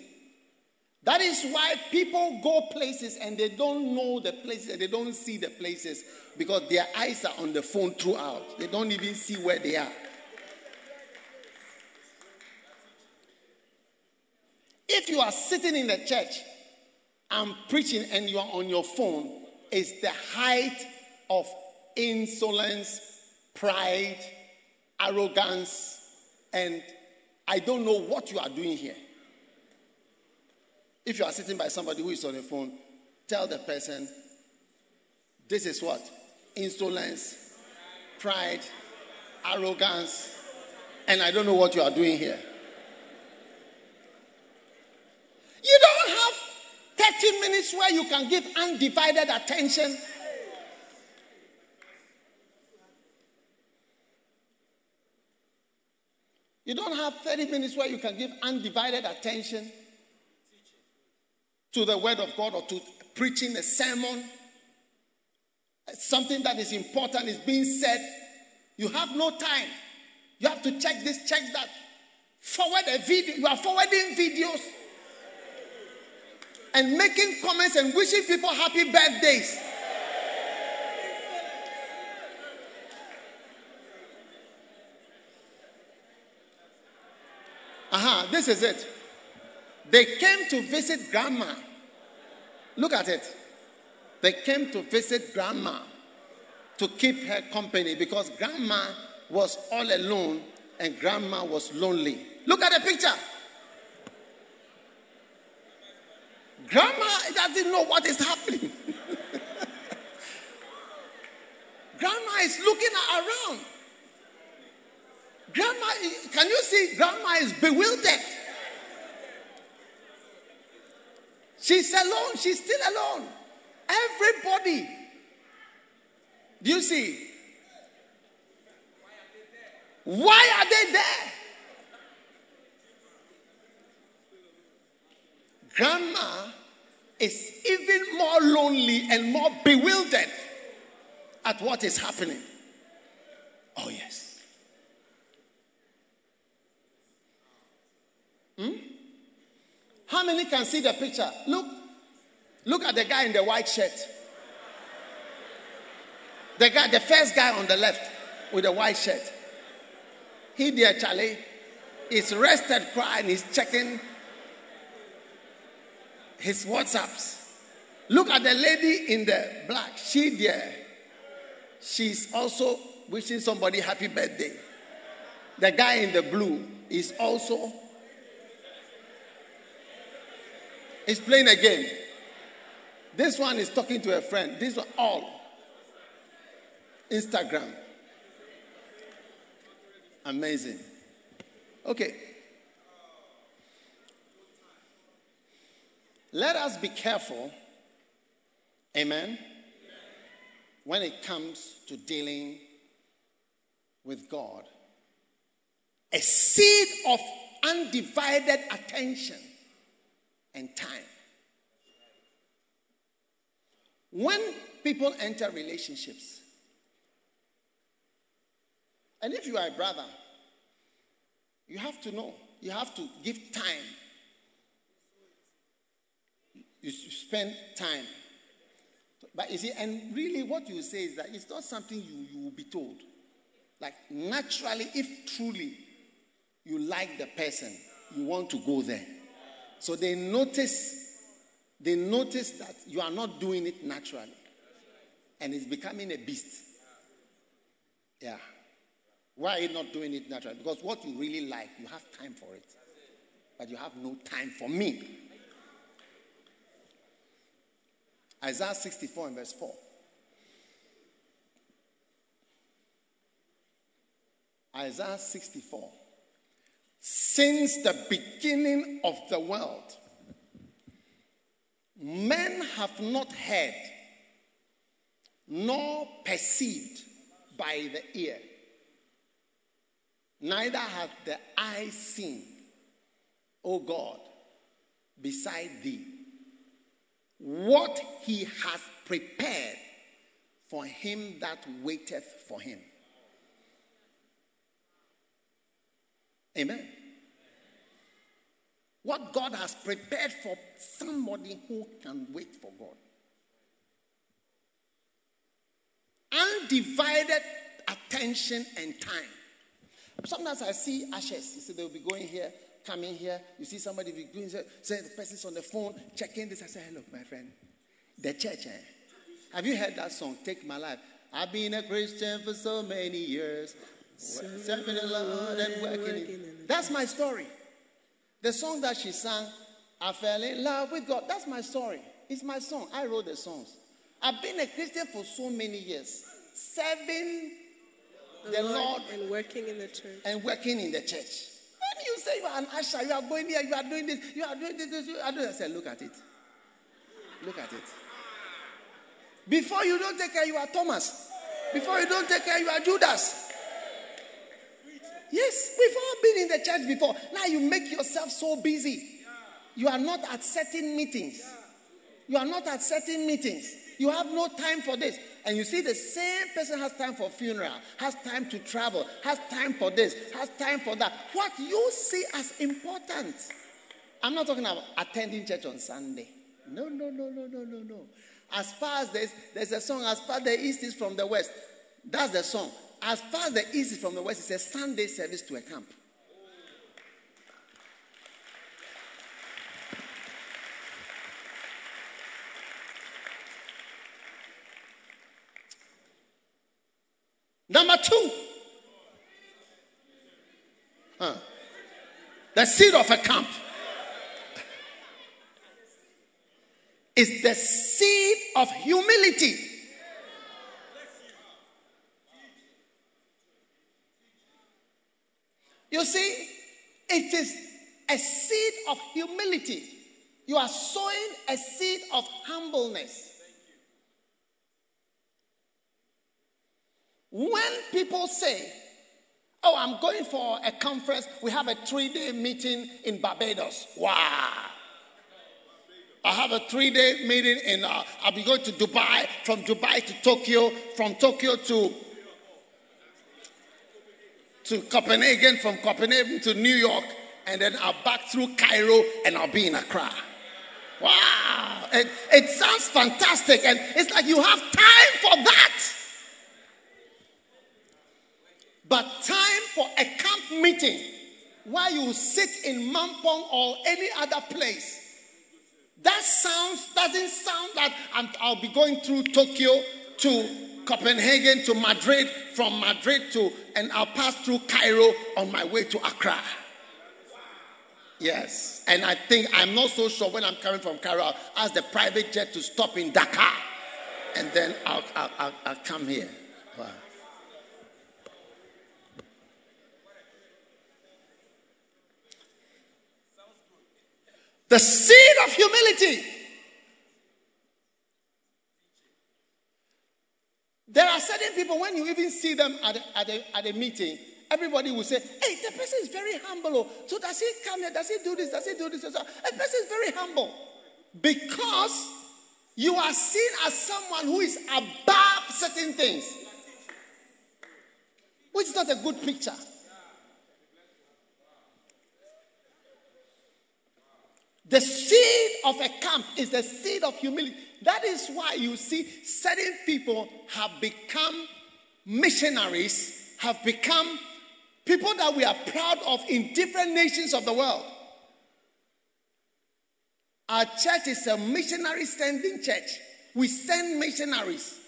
That is why people go places and they don't know the places and they don't see the places because their eyes are on the phone throughout. They don't even see where they are. If you are sitting in the church and preaching and you are on your phone, it's the height of insolence, pride, arrogance, and I don't know what you are doing here. If you are sitting by somebody who is on the phone, tell the person, this is what? Insolence, pride, arrogance, and I don't know what you are doing here. You don't have 30 minutes where you can give undivided attention You don't have 30 minutes where you can give undivided attention to the Word of God or to preaching a sermon. Something that is important is being said. You have no time. You have to check this, check that. Forward a video. You are forwarding videos and making comments and wishing people happy birthdays. Aha, this is it. They came to visit grandma. Look at it. They came to visit grandma to keep her company because grandma was all alone and grandma was lonely. Look at the picture. Grandma doesn't know what is happening. (laughs) grandma is looking around. Grandma, can you see? Grandma is bewildered. She's alone. She's still alone. Everybody. Do you see? Why are they there? Grandma is even more lonely and more bewildered at what is happening. Oh, yes. Hmm? How many can see the picture? Look. Look at the guy in the white shirt. The guy, the first guy on the left with the white shirt. He there, Charlie, is rested crying, he's checking his WhatsApps. Look at the lady in the black. She there. She's also wishing somebody happy birthday. The guy in the blue is also is playing a game. This one is talking to a friend. This one, all. Instagram. Amazing. Okay. Let us be careful, amen, when it comes to dealing with God. A seed of undivided attention and time. When people enter relationships, and if you are a brother, you have to know, you have to give time. You spend time. But you see, and really what you say is that it's not something you, you will be told. Like naturally, if truly you like the person, you want to go there. So they notice, they notice that you are not doing it naturally. and it's becoming a beast. Yeah. Why are you not doing it naturally? Because what you really like, you have time for it. But you have no time for me. Isaiah 64 and verse 4. Isaiah 64. Since the beginning of the world, men have not heard nor perceived by the ear, neither have the eye seen, O God, beside thee, what he has prepared for him that waiteth for him. Amen. What God has prepared for somebody who can wait for God. Undivided attention and time. Sometimes I see ashes. You see, they'll be going here, coming here. You see somebody be going, say, say the person's on the phone, checking this. I say, hey, look, my friend, the church, eh? Have you heard that song, Take My Life? I've been a Christian for so many years. Serving the Lord and working. That's my story. The song that she sang, I fell in love with God. That's my story. It's my song. I wrote the songs. I've been a Christian for so many years. Serving the, the Lord, Lord, and working in the church. And working in the church. When you say you are an usher, you are going here, you are doing this, you are doing this, you are doing this. I say, look at it. Look at it. Before you don't take care, you are Thomas. Before you don't take care, you are Judas. Yes, we've all been in the church before. Now you make yourself so busy. You are not at certain meetings. You are not at certain meetings. You have no time for this. And you see, the same person has time for funeral, has time to travel, has time for this, has time for that. What you see as important. I'm not talking about attending church on Sunday. No, no, no, no, no, no, no. As far as there's, there's a song, as far as the east is from the west. That's the song. As far as the east is from the west, it's a Sunday service to a camp. Number two, huh. the seed of a camp is the seed of humility. You see, it is a seed of humility. You are sowing a seed of humbleness. When people say, Oh, I'm going for a conference, we have a three day meeting in Barbados. Wow. I have a three day meeting in, uh, I'll be going to Dubai, from Dubai to Tokyo, from Tokyo to to Copenhagen, from Copenhagen to New York, and then I'll back through Cairo and I'll be in Accra. Wow. It, it sounds fantastic. And it's like you have time for that. But time for a camp meeting where you sit in Mampong or any other place. That sounds doesn't sound that i will be going through Tokyo to Copenhagen to Madrid, from Madrid to, and I'll pass through Cairo on my way to Accra. Yes. And I think, I'm not so sure when I'm coming from Cairo, I'll ask the private jet to stop in Dakar. And then I'll, I'll, I'll, I'll come here. Wow. The seed of humility. There are certain people, when you even see them at a, at a, at a meeting, everybody will say, Hey, the person is very humble. Oh. So does he come here? Does he do this? Does he do this? So, a person is very humble. Because you are seen as someone who is above certain things, which is not a good picture. The seed of a camp is the seed of humility. That is why you see certain people have become missionaries, have become people that we are proud of in different nations of the world. Our church is a missionary sending church. We send missionaries.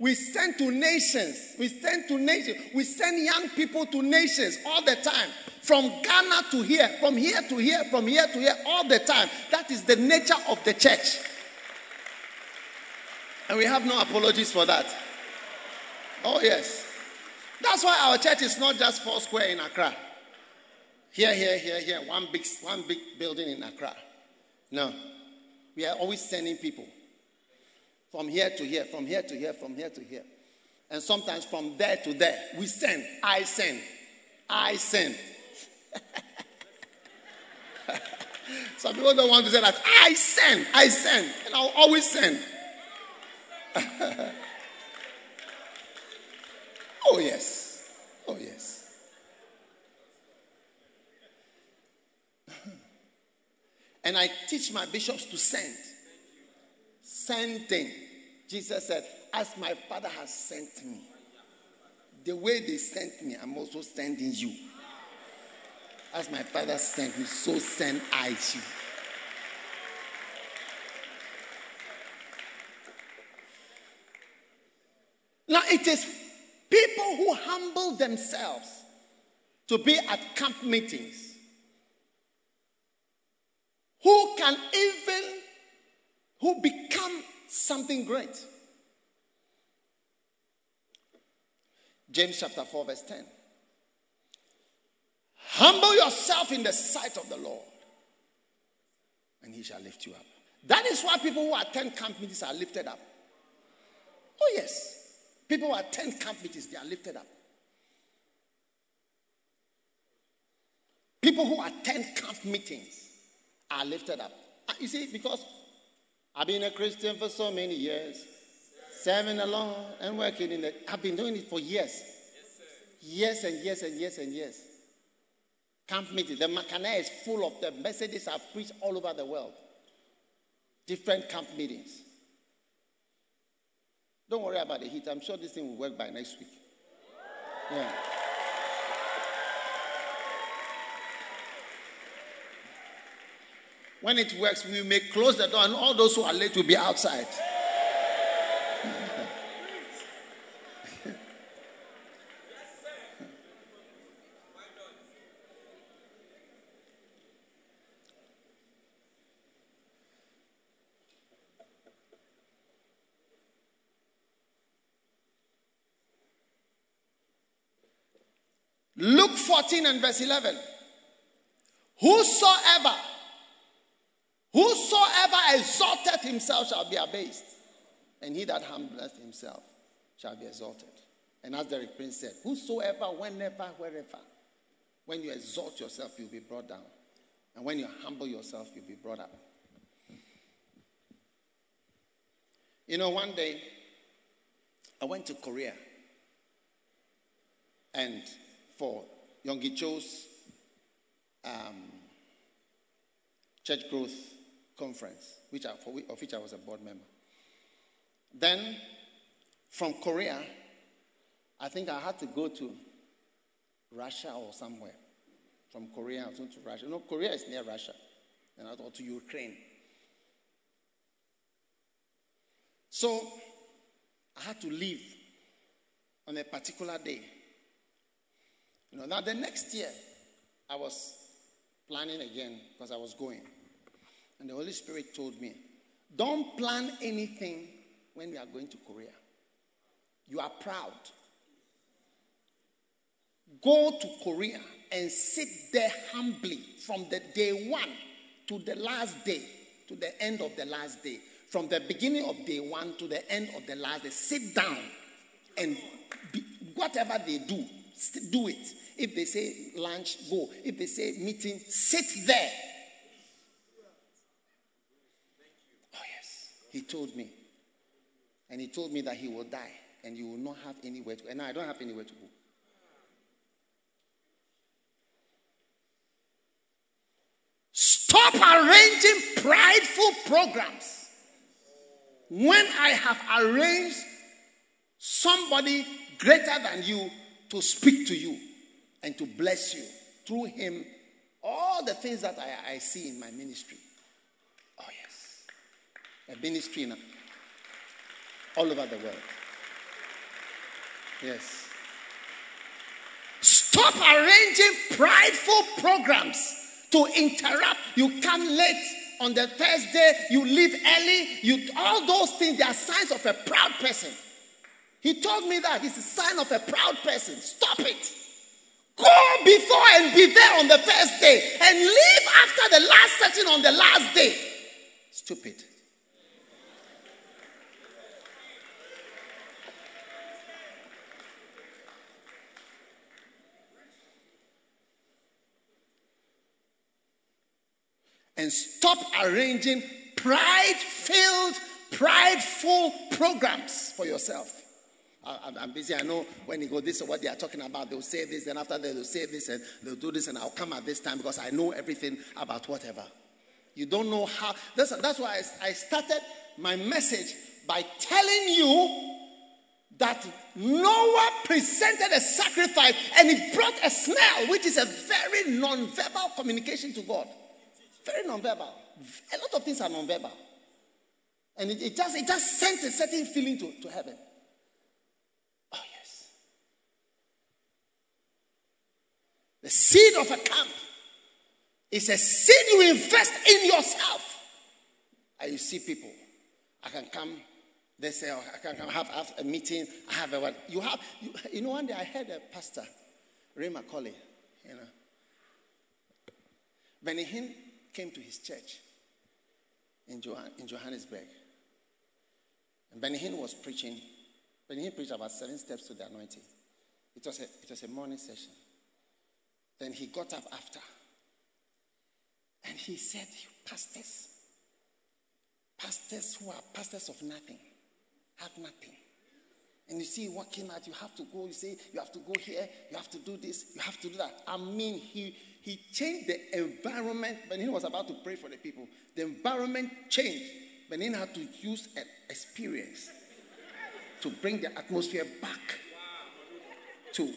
We send to nations. We send to nations. We send young people to nations all the time. From Ghana to here, from here to here, from here to here, all the time. That is the nature of the church. And we have no apologies for that. Oh, yes. That's why our church is not just four square in Accra. Here, here, here, here, one big, one big building in Accra. No. We are always sending people from here to here, from here to here, from here to here. And sometimes from there to there. We send. I send. I send. (laughs) Some people don't want to say that. I send. I send. And I'll always send. (laughs) oh, yes. Oh, yes. (laughs) and I teach my bishops to send. Sending. Jesus said, As my Father has sent me, the way they sent me, I'm also sending you. As my Father sent me, so send I you. It is people who humble themselves to be at camp meetings who can even who become something great. James chapter 4 verse 10 humble yourself in the sight of the lord and he shall lift you up. That is why people who attend camp meetings are lifted up. Oh yes People who attend camp meetings, they are lifted up. People who attend camp meetings are lifted up. Ah, you see, because I've been a Christian for so many years, serving along and working in it. I've been doing it for years. Years and years and years and years. Camp meetings. The Makana is full of the messages I've preached all over the world. Different camp meetings. Don't worry about the heat. I'm sure this thing will work by next week. Yeah. When it works, we may close the door and all those who are late will be outside. Luke 14 and verse 11. Whosoever, whosoever exalteth himself shall be abased, and he that humbleth himself shall be exalted. And as Derek Prince said, whosoever, whenever, wherever, when you exalt yourself, you'll be brought down. And when you humble yourself, you'll be brought up. You know, one day I went to Korea and for Yonggi Cho's um, church growth conference, which I, for, of which I was a board member. Then from Korea, I think I had to go to Russia or somewhere. From Korea, I went to Russia. No, Korea is near Russia. And I thought to Ukraine. So I had to leave on a particular day you know, now the next year, I was planning again because I was going. And the Holy Spirit told me, don't plan anything when we are going to Korea. You are proud. Go to Korea and sit there humbly from the day one to the last day, to the end of the last day. From the beginning of day one to the end of the last day. Sit down and be, whatever they do, do it. If they say lunch, go. If they say meeting, sit there. Oh, yes. He told me. And he told me that he will die and you will not have anywhere to go. And I don't have anywhere to go. Stop arranging prideful programs. When I have arranged somebody greater than you to speak to you and to bless you through him all the things that I, I see in my ministry. Oh, yes. A ministry in, all over the world. Yes. Stop arranging prideful programs to interrupt. You come late on the Thursday, you leave early, you all those things, they are signs of a proud person. He told me that it's a sign of a proud person. Stop it. Go before and be there on the first day and leave after the last session on the last day. Stupid. and stop arranging pride filled, prideful programs for yourself. I, am busy. I know when you go this is what they are talking about. They'll say this, and after that, they'll say this, and they'll do this, and I'll come at this time because I know everything about whatever. You don't know how. That's, that's why I, I started my message by telling you that Noah presented a sacrifice and it brought a smell, which is a very non verbal communication to God. Very non-verbal. A lot of things are non-verbal. And it, it, just, it just sent a certain feeling to, to heaven. Oh, yes. The seed of a camp is a seed you invest in yourself. And you see people. I can come, they say, oh, I can come have, have a meeting. I have a what? You have, you, you know, one day I heard a pastor, Ray McCauley, you know. Benny Hinn came to his church in, in Johannesburg. And Benny Hinn was preaching. Benny Hinn preached about seven steps to the anointing. It was, a, it was a morning session. Then he got up after. And he said, You pastors, pastors who are pastors of nothing, have nothing. And you see, working out, you have to go, you say, you have to go here, you have to do this, you have to do that. I mean, he he changed the environment. Benny Hinn was about to pray for the people. The environment changed. Benny Hinn had to use an experience to bring the atmosphere back to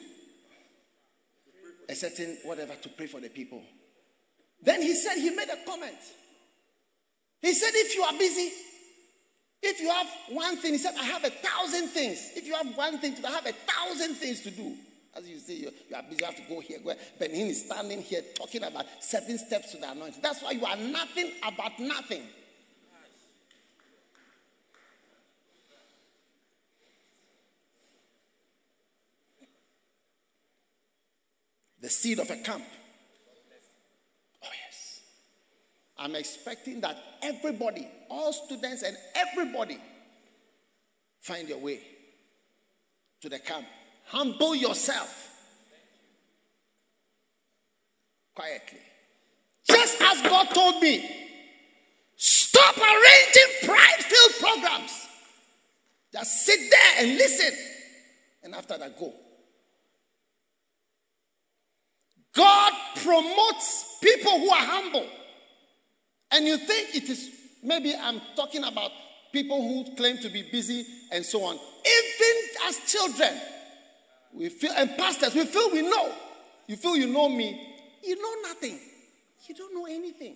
a certain whatever to pray for the people. Then he said, he made a comment. He said, if you are busy, if you have one thing, he said, I have a thousand things. If you have one thing to I have a thousand things to do. As you see, you, you are busy, you have to go here. Go Benny Hinn is standing here talking about seven steps to the anointing. That's why you are nothing about nothing. The seed of a camp. Oh, yes. I'm expecting that everybody, all students and everybody, find their way to the camp Humble yourself quietly. Just as God told me, stop arranging pride filled programs. Just sit there and listen. And after that, go. God promotes people who are humble. And you think it is, maybe I'm talking about people who claim to be busy and so on. Even as children, we feel, and pastors, we feel we know. You feel you know me. You know nothing. You don't know anything.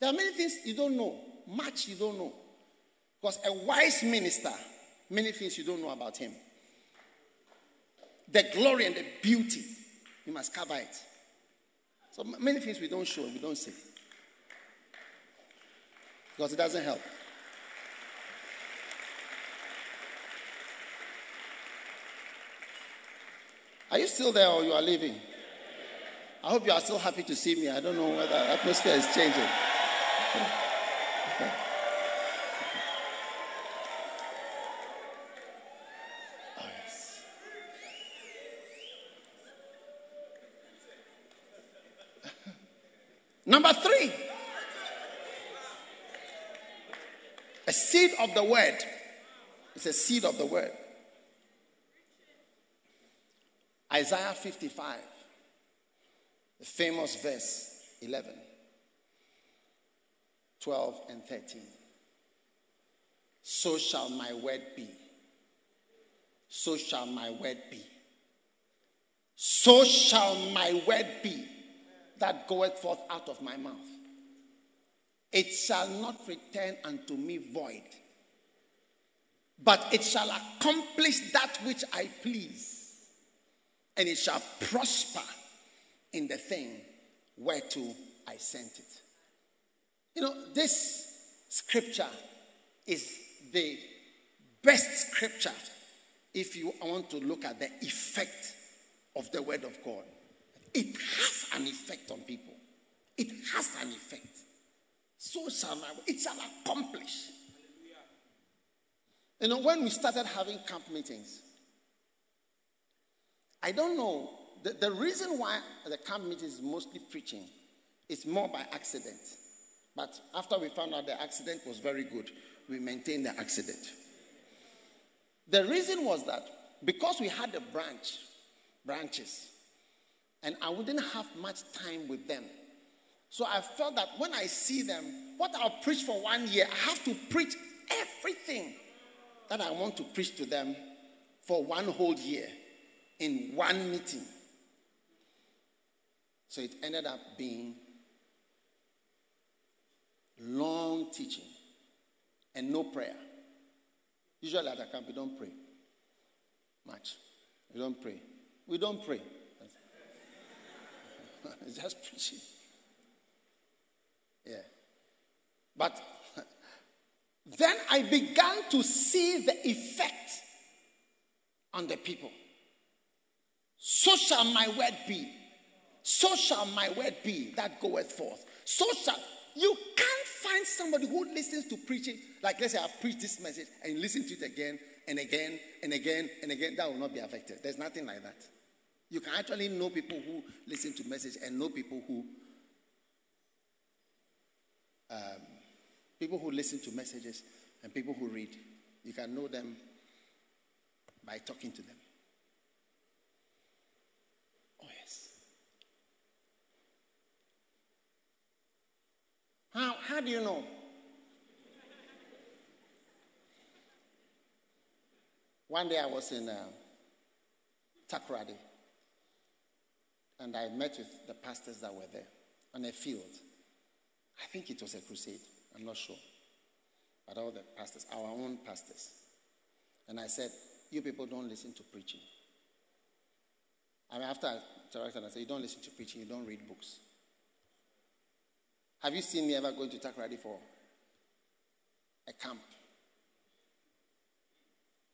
There are many things you don't know, much you don't know. Because a wise minister, many things you don't know about him. The glory and the beauty, you must cover it. So many things we don't show, we don't say. Because it doesn't help. Are you still there or you are leaving? I hope you are still happy to see me. I don't know whether the atmosphere is changing. Number three, a seed of the word. It's a seed of the word. Isaiah 55, the famous verse 11, 12, and 13. So shall my word be. So shall my word be. So shall my word be that goeth forth out of my mouth. It shall not return unto me void, but it shall accomplish that which I please, and it shall prosper in the thing whereto I sent it. You know, this scripture is the best scripture if you want to look at the effect of the word of God. It has an effect on people. It has an effect. So shall my it shall accomplish. You know, when we started having camp meetings, I don't know. The, the reason why the camp meeting is mostly preaching is more by accident. But after we found out the accident was very good, we maintained the accident. The reason was that because we had the branch, branches, and I wouldn't have much time with them. So I felt that when I see them, what I'll preach for one year, I have to preach everything that I want to preach to them for one whole year in one meeting. So it ended up being long teaching and no prayer. Usually at a camp, we don't pray much. We don't pray. We don't pray. (laughs) just preaching. Yeah. But (laughs) then I began to see the effect on the people. So shall my word be. So shall my word be that goeth forth. So shall you can't find somebody who listens to preaching. Like, let's say I preach this message and listen to it again and again and again and again. That will not be affected. There's nothing like that. You can actually know people who listen to message and know people who um, people who listen to messages and people who read. You can know them by talking to them. Oh yes. How, how do you know? One day I was in uh, Takoradi and I met with the pastors that were there on a field. I think it was a crusade, I'm not sure. But all the pastors, our own pastors. And I said, You people don't listen to preaching. I mean, after I interacted, I said, You don't listen to preaching, you don't read books. Have you seen me ever going to Takoradi for a camp?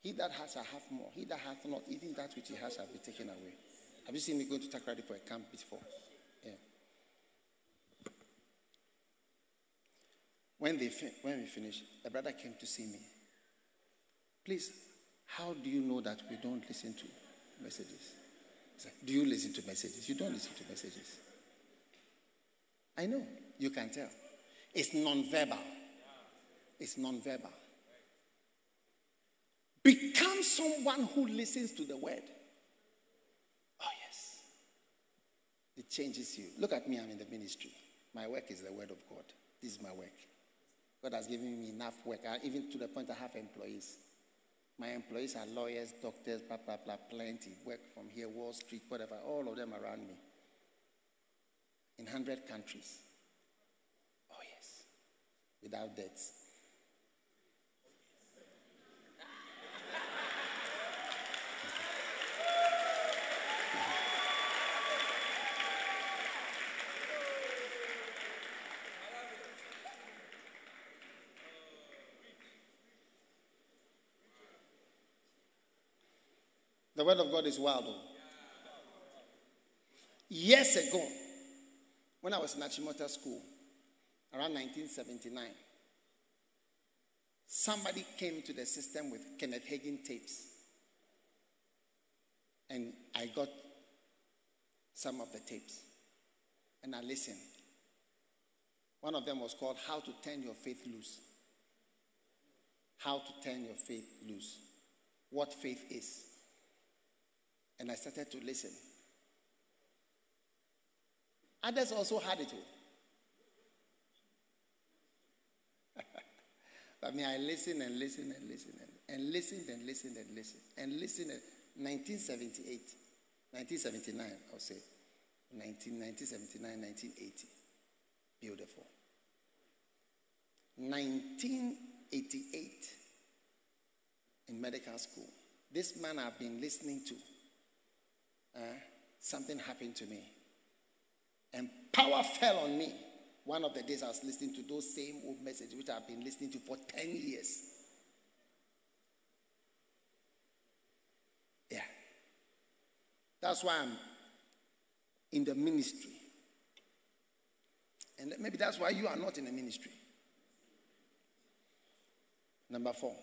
He that has shall have more. He that hath not, even that which he has shall be taken away. Have you seen me going to Takoradi for a camp before? Yeah. When, they when we finished, a brother came to see me. Please, how do you know that we don't listen to messages? Do you listen to messages? You don't listen to messages. I know. You can tell. It's non-verbal. It's non-verbal. Become someone who listens to the word. Oh, yes. It changes you. Look at me, I'm in the ministry. My work is the word of God. This is my work. God has given me enough work, I, even to the point I have employees. My employees are lawyers, doctors, blah, blah, blah, plenty. Work from here, Wall Street, whatever, all of them around me. In 100 countries Oh, yes. without debts. The word of God is wild. Years ago, when I was in Achimota school, around 1979, somebody came to the system with Kenneth Hagin tapes. And I got some of the tapes. And I listened. One of them was called How to Turn Your Faith Loose. How to Turn Your Faith Loose. What faith is. And I started to listen. Others also had it. I (laughs) mean, I listened and listened and listened and, and listened and listened and listened and listened. And 1978, 1979, I'll say. 19, 1979, 1980. Beautiful. 1988, in medical school. This man I've been listening to, uh, something happened to me. And power fell on me. One of the days I was listening to those same old messages which I've been listening to for 10 years. Yeah. That's why I'm in the ministry. And maybe that's why you are not in the ministry. Number four.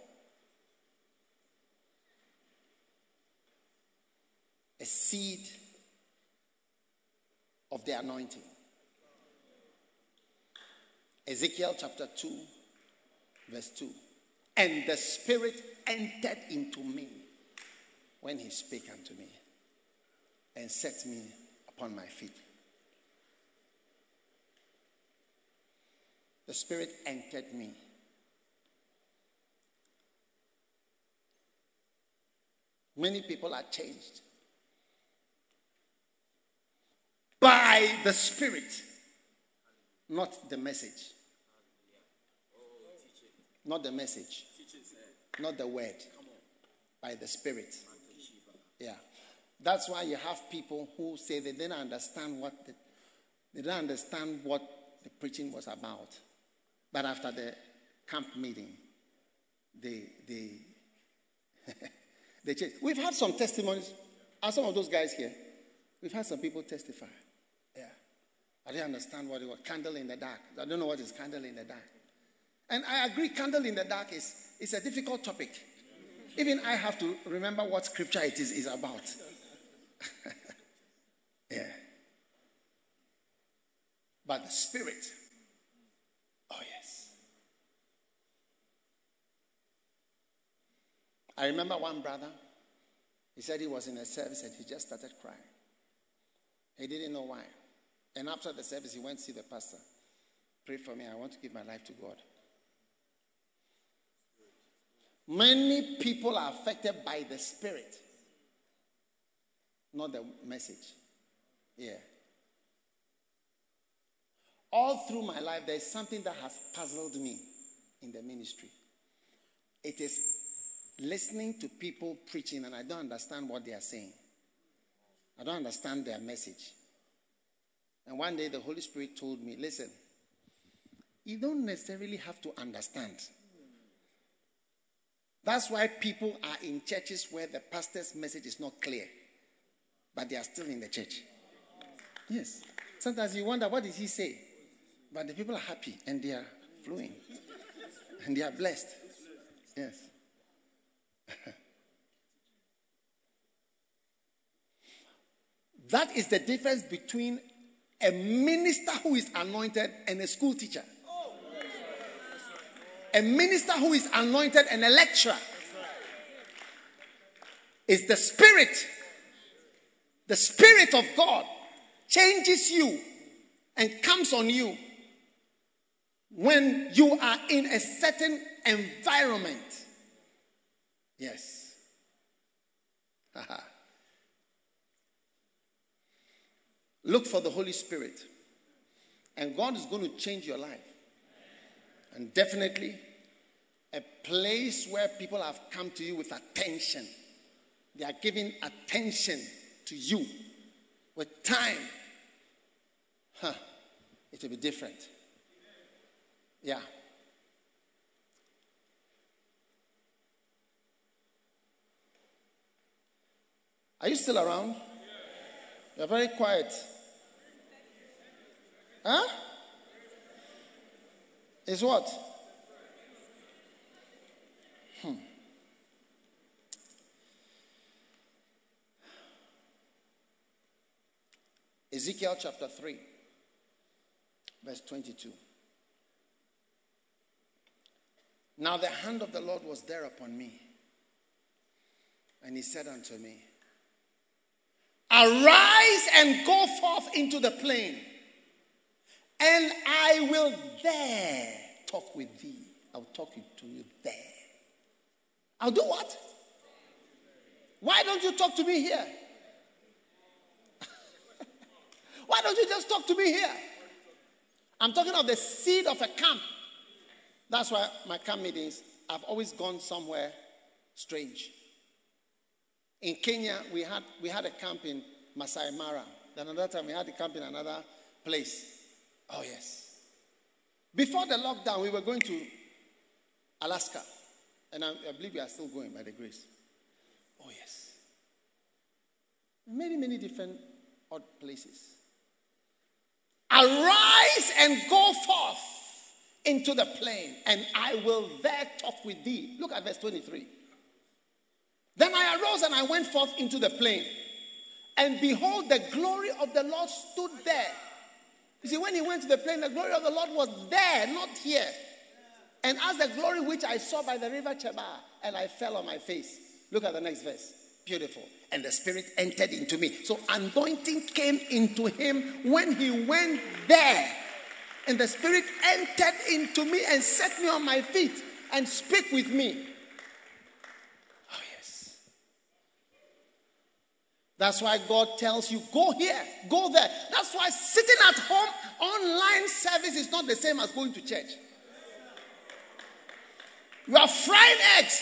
A seed of the anointing. Ezekiel chapter 2, verse 2. And the Spirit entered into me when he spake unto me and set me upon my feet. The Spirit entered me. Many people are changed by the Spirit, not the message. Not the message, not the word, by the Spirit. Yeah. That's why you have people who say they didn't understand what the, they didn't understand what the preaching was about. But after the camp meeting, they they (laughs) they changed. We've had some testimonies. Are some of those guys here? We've had some people testify. I didn't understand what it was. Candle in the dark. I don't know what is candle in the dark. And I agree, candle in the dark is, is a difficult topic. Even I have to remember what scripture it is, is about. (laughs) yeah. But the Spirit, oh yes. I remember one brother, he said he was in a service and he just started crying. He didn't know why. And after the service, he went to see the pastor. Pray for me, I want to give my life to God. Many people are affected by the Spirit, not the message. Yeah. All through my life, there is something that has puzzled me in the ministry. It is listening to people preaching, and I don't understand what they are saying. I don't understand their message. And one day the Holy Spirit told me, listen, you don't necessarily have to understand. That's why people are in churches where the pastor's message is not clear, but they are still in the church. Yes. Sometimes you wonder, what did he say? But the people are happy and they are flowing and they are blessed. Yes. (laughs) that is the difference between a minister who is anointed and a school teacher a minister who is anointed and a lecturer. Is the Spirit. The Spirit of God changes you and comes on you when you are in a certain environment. Yes. (laughs) Look for the Holy Spirit, and God is going to change your life. And definitely a place where people have come to you with attention. They are giving attention to you with time. Huh. It will be different. Yeah. Are you still around? You're very quiet. Huh? Is what? Hmm. Ezekiel chapter 3, verse 22. Now the hand of the Lord was there upon me, and he said unto me, Arise and go forth into the plain and I will there talk with thee. I'll talk to you there. I'll do what? Why don't you talk to me here? (laughs) Why don't you just talk to me here? I'm talking of the seed of a camp. That's why my camp meetings, I've always gone somewhere Strange. In Kenya, we had, we had a camp in Masai Mara. Then another time, we had a camp in another place. Oh, yes. Before the lockdown, we were going to Alaska. And I, I believe we are still going by the grace. Oh, yes. Many, many different odd places. Arise and go forth into the plain, and I will there talk with thee. Look at verse 23. Then I arose and I went forth into the plain, and behold, the glory of the Lord stood there. You see, when he went to the plain, the glory of the Lord was there, not here. And as the glory which I saw by the river Chebar, and I fell on my face. Look at the next verse. Beautiful. And the Spirit entered into me. So anointing came into him when he went there. And the Spirit entered into me and set me on my feet and speak with me. Oh, yes. That's why God tells you, go here, go there. That's why sitting at home, online service is not the same as going to church. You are frying eggs,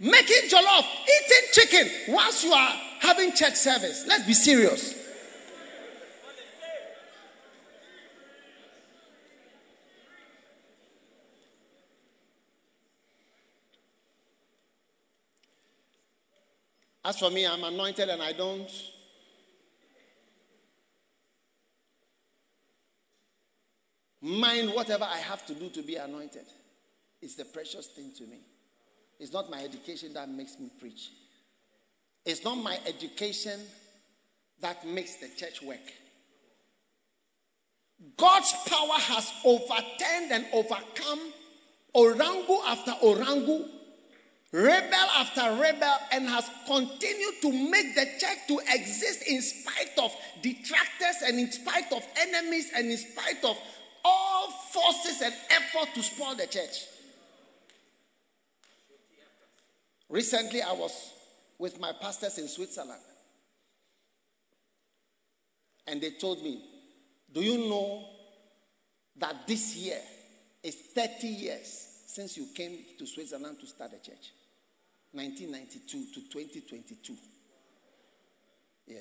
making jollof, eating chicken whilst you are having church service. Let's be serious. As for me, I'm anointed and I don't mind whatever I have to do to be anointed. It's the precious thing to me. It's not my education that makes me preach. It's not my education that makes the church work. God's power has overturned and overcome orangu after orangu, rebel after rebel, and has continued to make the church to exist in spite of detractors and in spite of enemies and in spite of all forces and effort to spoil the church. Recently, I was with my pastors in Switzerland. And they told me, Do you know that this year is 30 years since you came to Switzerland to start a church? 1992 to 2022. Yeah.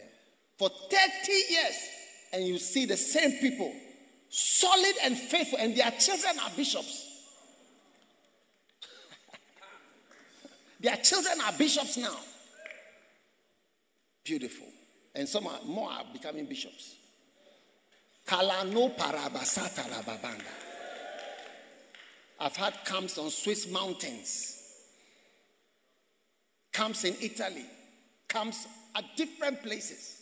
For 30 years, and you see the same people, solid and faithful, and their children are bishops. (laughs) Their children are bishops now. Beautiful. And some are, more are becoming bishops. Kalano rababanga. I've had camps on Swiss mountains, camps in Italy, camps at different places.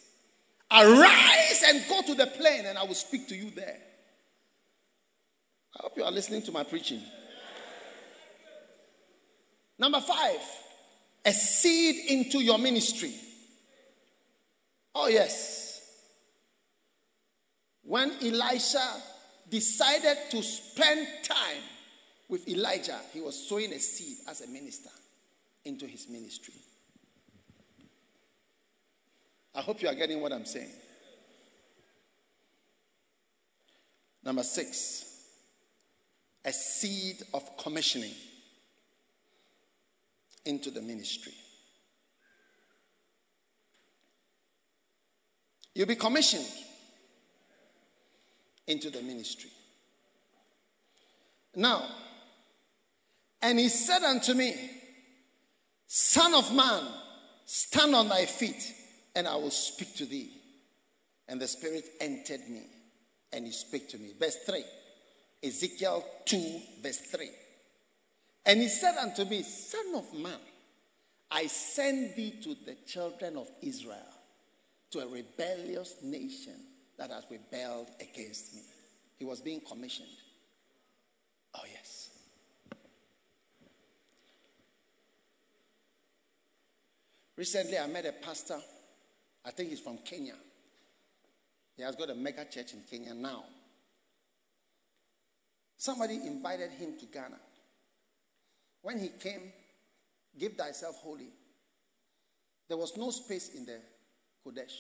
Arise and go to the plain, and I will speak to you there. I hope you are listening to my preaching. Number five, a seed into your ministry. Oh, yes. When Elisha decided to spend time with Elijah, he was sowing a seed as a minister into his ministry. I hope you are getting what I'm saying. Number six, a seed of commissioning into the ministry. You'll be commissioned into the ministry. Now, and he said unto me, Son of man, stand on thy feet, and I will speak to thee. And the Spirit entered me, and he spake to me. Verse 3. Ezekiel 2, verse 3. And he said unto me, Son of man, I send thee to the children of Israel, to a rebellious nation that has rebelled against me. He was being commissioned. Oh, yes. Recently, I met a pastor. I think he's from Kenya. He has got a mega church in Kenya now. Somebody invited him to Ghana. When he came, give thyself holy. There was no space in the Qodesh.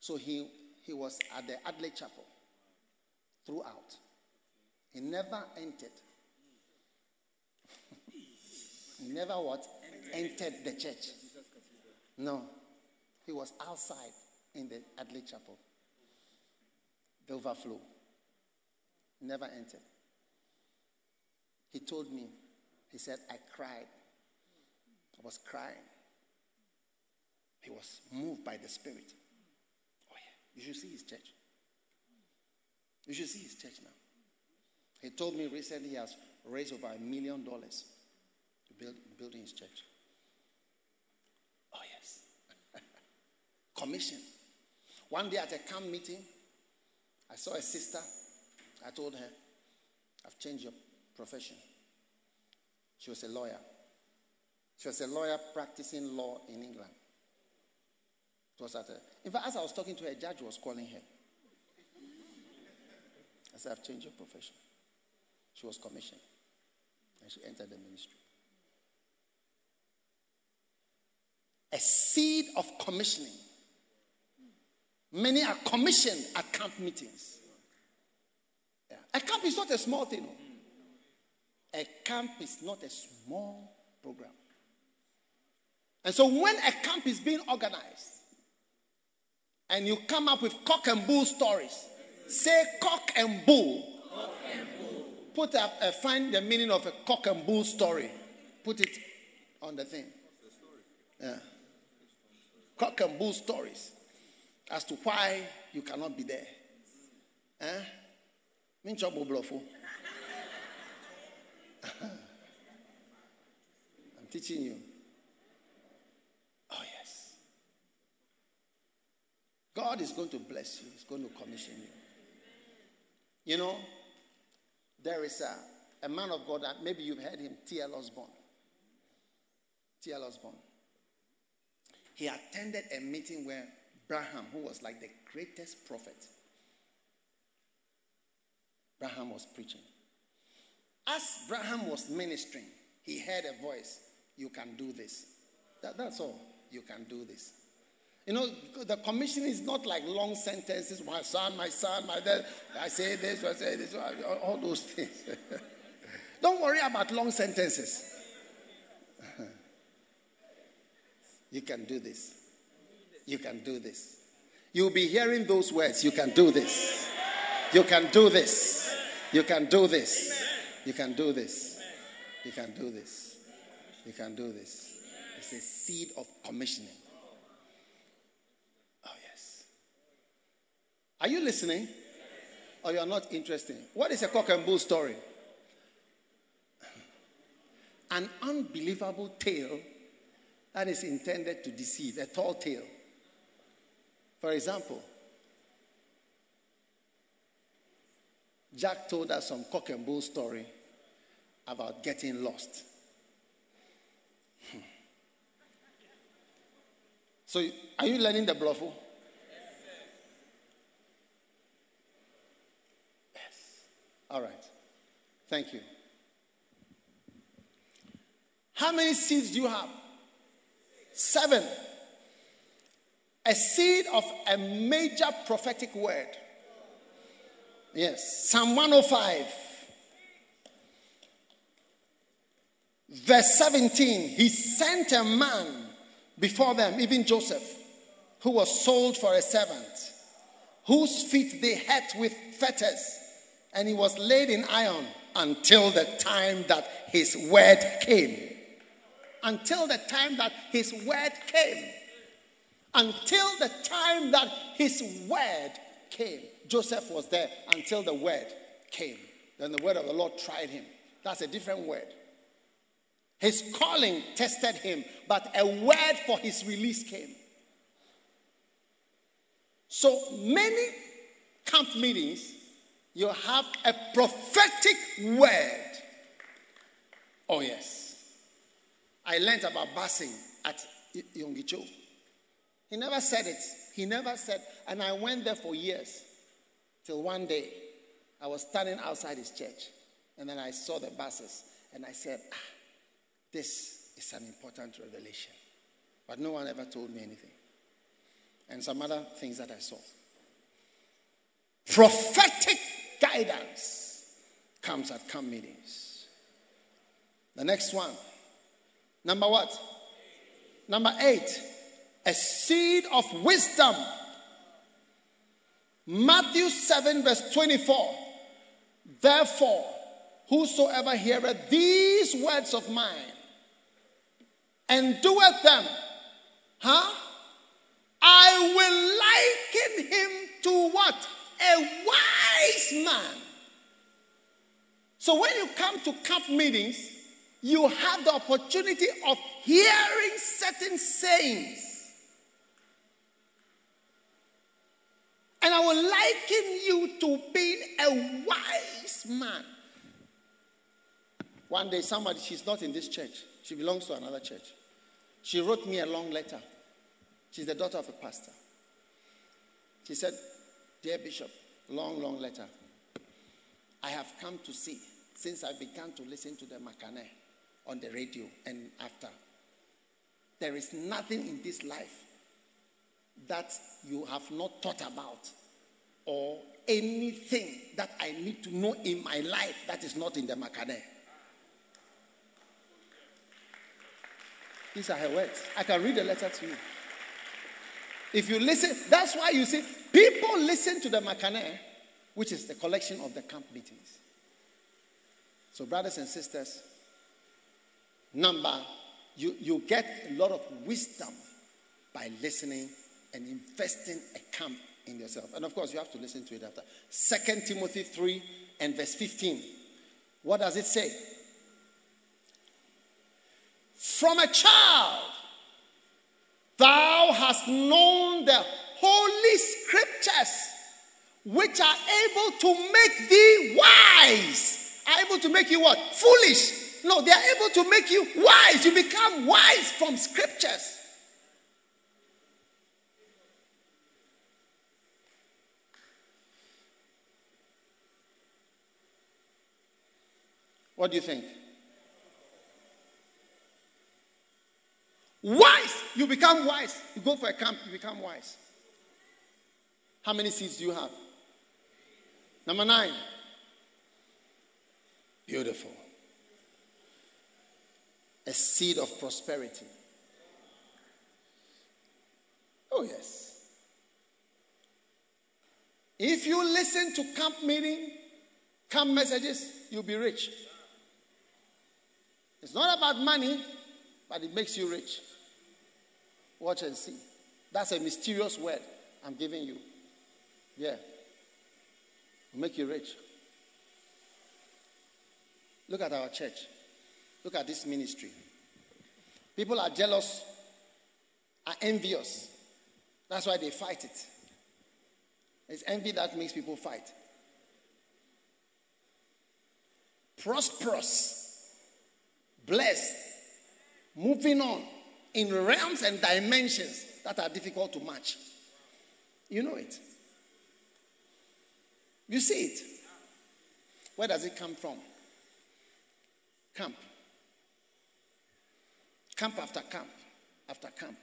So he, he was at the Adley Chapel throughout. He never entered. (laughs) He never what? Entered the church. No. He was outside in the Adelaide Chapel. The overflow. Never entered. He told me, he said, I cried. I was crying. He was moved by the Spirit. Oh, yeah. You should see his church. You should see his church now. He told me recently he has raised over a million dollars to build building his church. Oh yes. Commission. One day at a camp meeting, I saw a sister. I told her, I've changed your profession. She was a lawyer. She was a lawyer practicing law in England. It was at a, in fact, as I was talking to her, a judge was calling her. I said, I've changed your profession. She was commissioned. And she entered the ministry. A seed of commissioning. Many are commissioned at camp meetings. Yeah. A camp is not a small thing. No. A camp is not a small program. And so when a camp is being organized and you come up with cock and bull stories, say cock and bull. Cock and bull. Put up, uh, find the meaning of a cock and bull story. Put it on the thing. Yeah. Cock and bull stories as to why you cannot be there. Eh? (laughs) I'm teaching you. Oh, yes. God is going to bless you, He's going to commission you. You know, there is a, a man of God that maybe you've heard him, T.L. Osborn. T.L. Osborn. He attended a meeting where Branham, who was like the greatest prophet, Branham was preaching. As Branham was ministering, he heard a voice You can do this. That, that's all. You can do this. You know, the commission is not like long sentences. My son, my son, my dad. I say this, I say this, all those things. (laughs) Don't worry about long sentences. (laughs) you can do this. You can do this. You'll be hearing those words. You can do this. You can do this. You can do this. You can do this. You can do this. You can do this. It's a seed of commissioning. Oh, yes. Are you listening? Or you're not interested? What is a cock and bull story? An unbelievable tale that is intended to deceive, a tall tale. For example, Jack told us some cock and bull story about getting lost. Hmm. So, are you learning the bluffo? Yes All right. Thank you. How many seeds do you have? Seven. A seed of a major prophetic word. Yes. Psalm 105. Verse 17. He sent a man before them, even Joseph, who was sold for a servant, whose feet they had with fetters and he was laid in iron until the time that his word came. Until the time that his word came. Until the time that his word came. Joseph was there until the word came. Then the word of the Lord tried him. That's a different word. His calling tested him, but a word for his release came. So many camp meetings you have a prophetic word. Oh, yes. I learned about basing at Yonggi Cho. He never said it. He never said, and I went there for years. Till one day, I was standing outside his church, and then I saw the buses, and I said, ah, this is an important revelation. But no one ever told me anything. And some other things that I saw. Prophetic guidance comes at camp meetings. The next one Number what? Number eight, a seed of wisdom. Matthew 7, verse 24. Therefore, whosoever heareth these words of mine and doeth them, huh? I will liken him to what? A wise man. So when you come to camp meetings, you have the opportunity of hearing certain sayings. And I will liken you to being a wise man. One day, somebody, she's not in this church, she belongs to another church. She wrote me a long letter. She's the daughter of a pastor. She said, Dear Bishop, long, long letter. I have come to see since I began to listen to the Makane on the radio and after. There is nothing in this life that you have not thought about or anything that I need to know in my life that is not in the Makane. These are her words. I can read the letter to you. If you listen, that's why you see people listen to the Makane, which is the collection of the camp meetings. So, brothers and sisters, number, you, you get a lot of wisdom by listening and investing a camp in yourself. And of course, you have to listen to it after. Second Timothy 3 and verse 15. What does it say? From a child, thou hast known the holy scriptures, which are able to make thee wise. Are able to make you what? Foolish. No, they are able to make you wise. You become wise from scriptures. What do you think? Wise. You become wise. You go for a camp, you become wise. How many seeds do you have? Number nine. Beautiful. A seed of prosperity. Oh, yes. If you listen to camp meeting, camp messages, you'll be rich. It's not about money, but it makes you rich. Watch and see. That's a mysterious word I'm giving you. Yeah. make you rich. Look at our church. Look at this ministry. People are jealous, are envious. That's why they fight it. It's envy that makes people fight. Prosperous, blessed, moving on in realms and dimensions that are difficult to match. You know it. You see it. Where does it come from? Camp. Camp after camp after camp.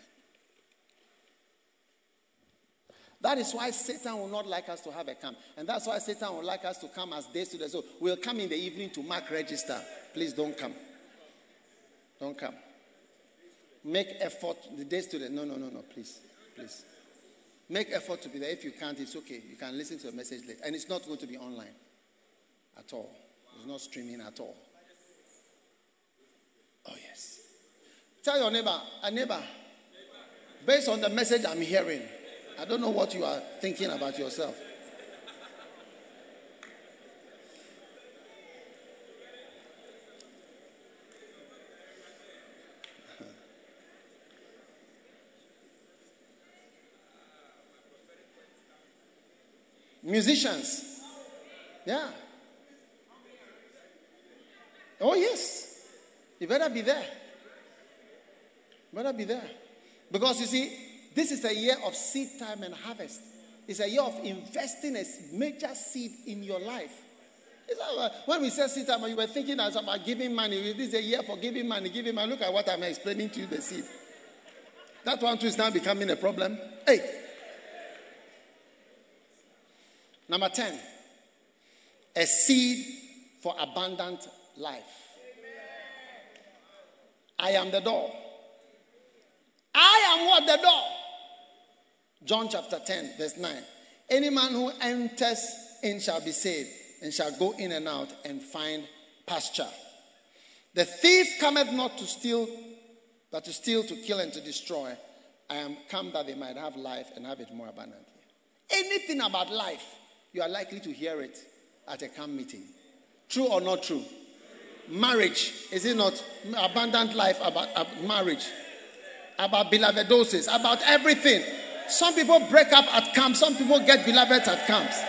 That is why Satan will not like us to have a camp. And that's why Satan would like us to come as day students. So we'll come in the evening to mark register. Please don't come. Don't come. Make effort. The day student, no, no, no, no, please, please. Make effort to be there. If you can't, it's okay. You can listen to the message later. And it's not going to be online at all. It's not streaming at all. Oh, yes. Tell your neighbor, a neighbor, based on the message I'm hearing, I don't know what you are thinking about yourself. Musicians. Yeah. Oh, yes. You better be there. You better be there. Because you see, this is a year of seed time and harvest. It's a year of investing a major seed in your life. when we said seed time, you were thinking as about giving money. This is a year for giving money, giving money. Look at what I'm explaining to you the seed. That one too is now becoming a problem. Hey, Number 10, a seed for abundant life. I am the door. I am what? The door. John chapter 10, verse 9. Any man who enters in shall be saved and shall go in and out and find pasture. The thief cometh not to steal, but to steal, to kill, and to destroy. I am come that they might have life and have it more abundantly. Anything about life, you are likely to hear it at a camp meeting. True or not true? Marriage, is it not? Abundant life about, marriage, about beloved doses, about everything. Some people break up at camp, some people get beloved at camps.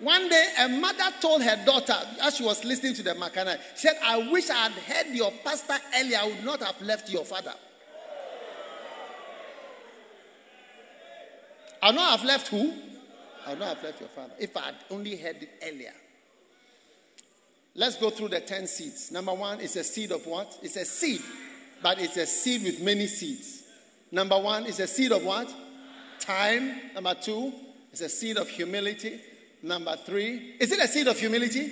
One day, a mother told her daughter as she was listening to the Makana, she said, I wish I had heard your pastor earlier, I would not have left your father. I would not have left who? I would not have left your father if I had only heard it earlier. Let's go through the 10 seeds. Number one is a seed of what? It's a seed, but it's a seed with many seeds. Number one is a seed of what? Time. Number two is a seed of humility. Number three, is it a seed of humility?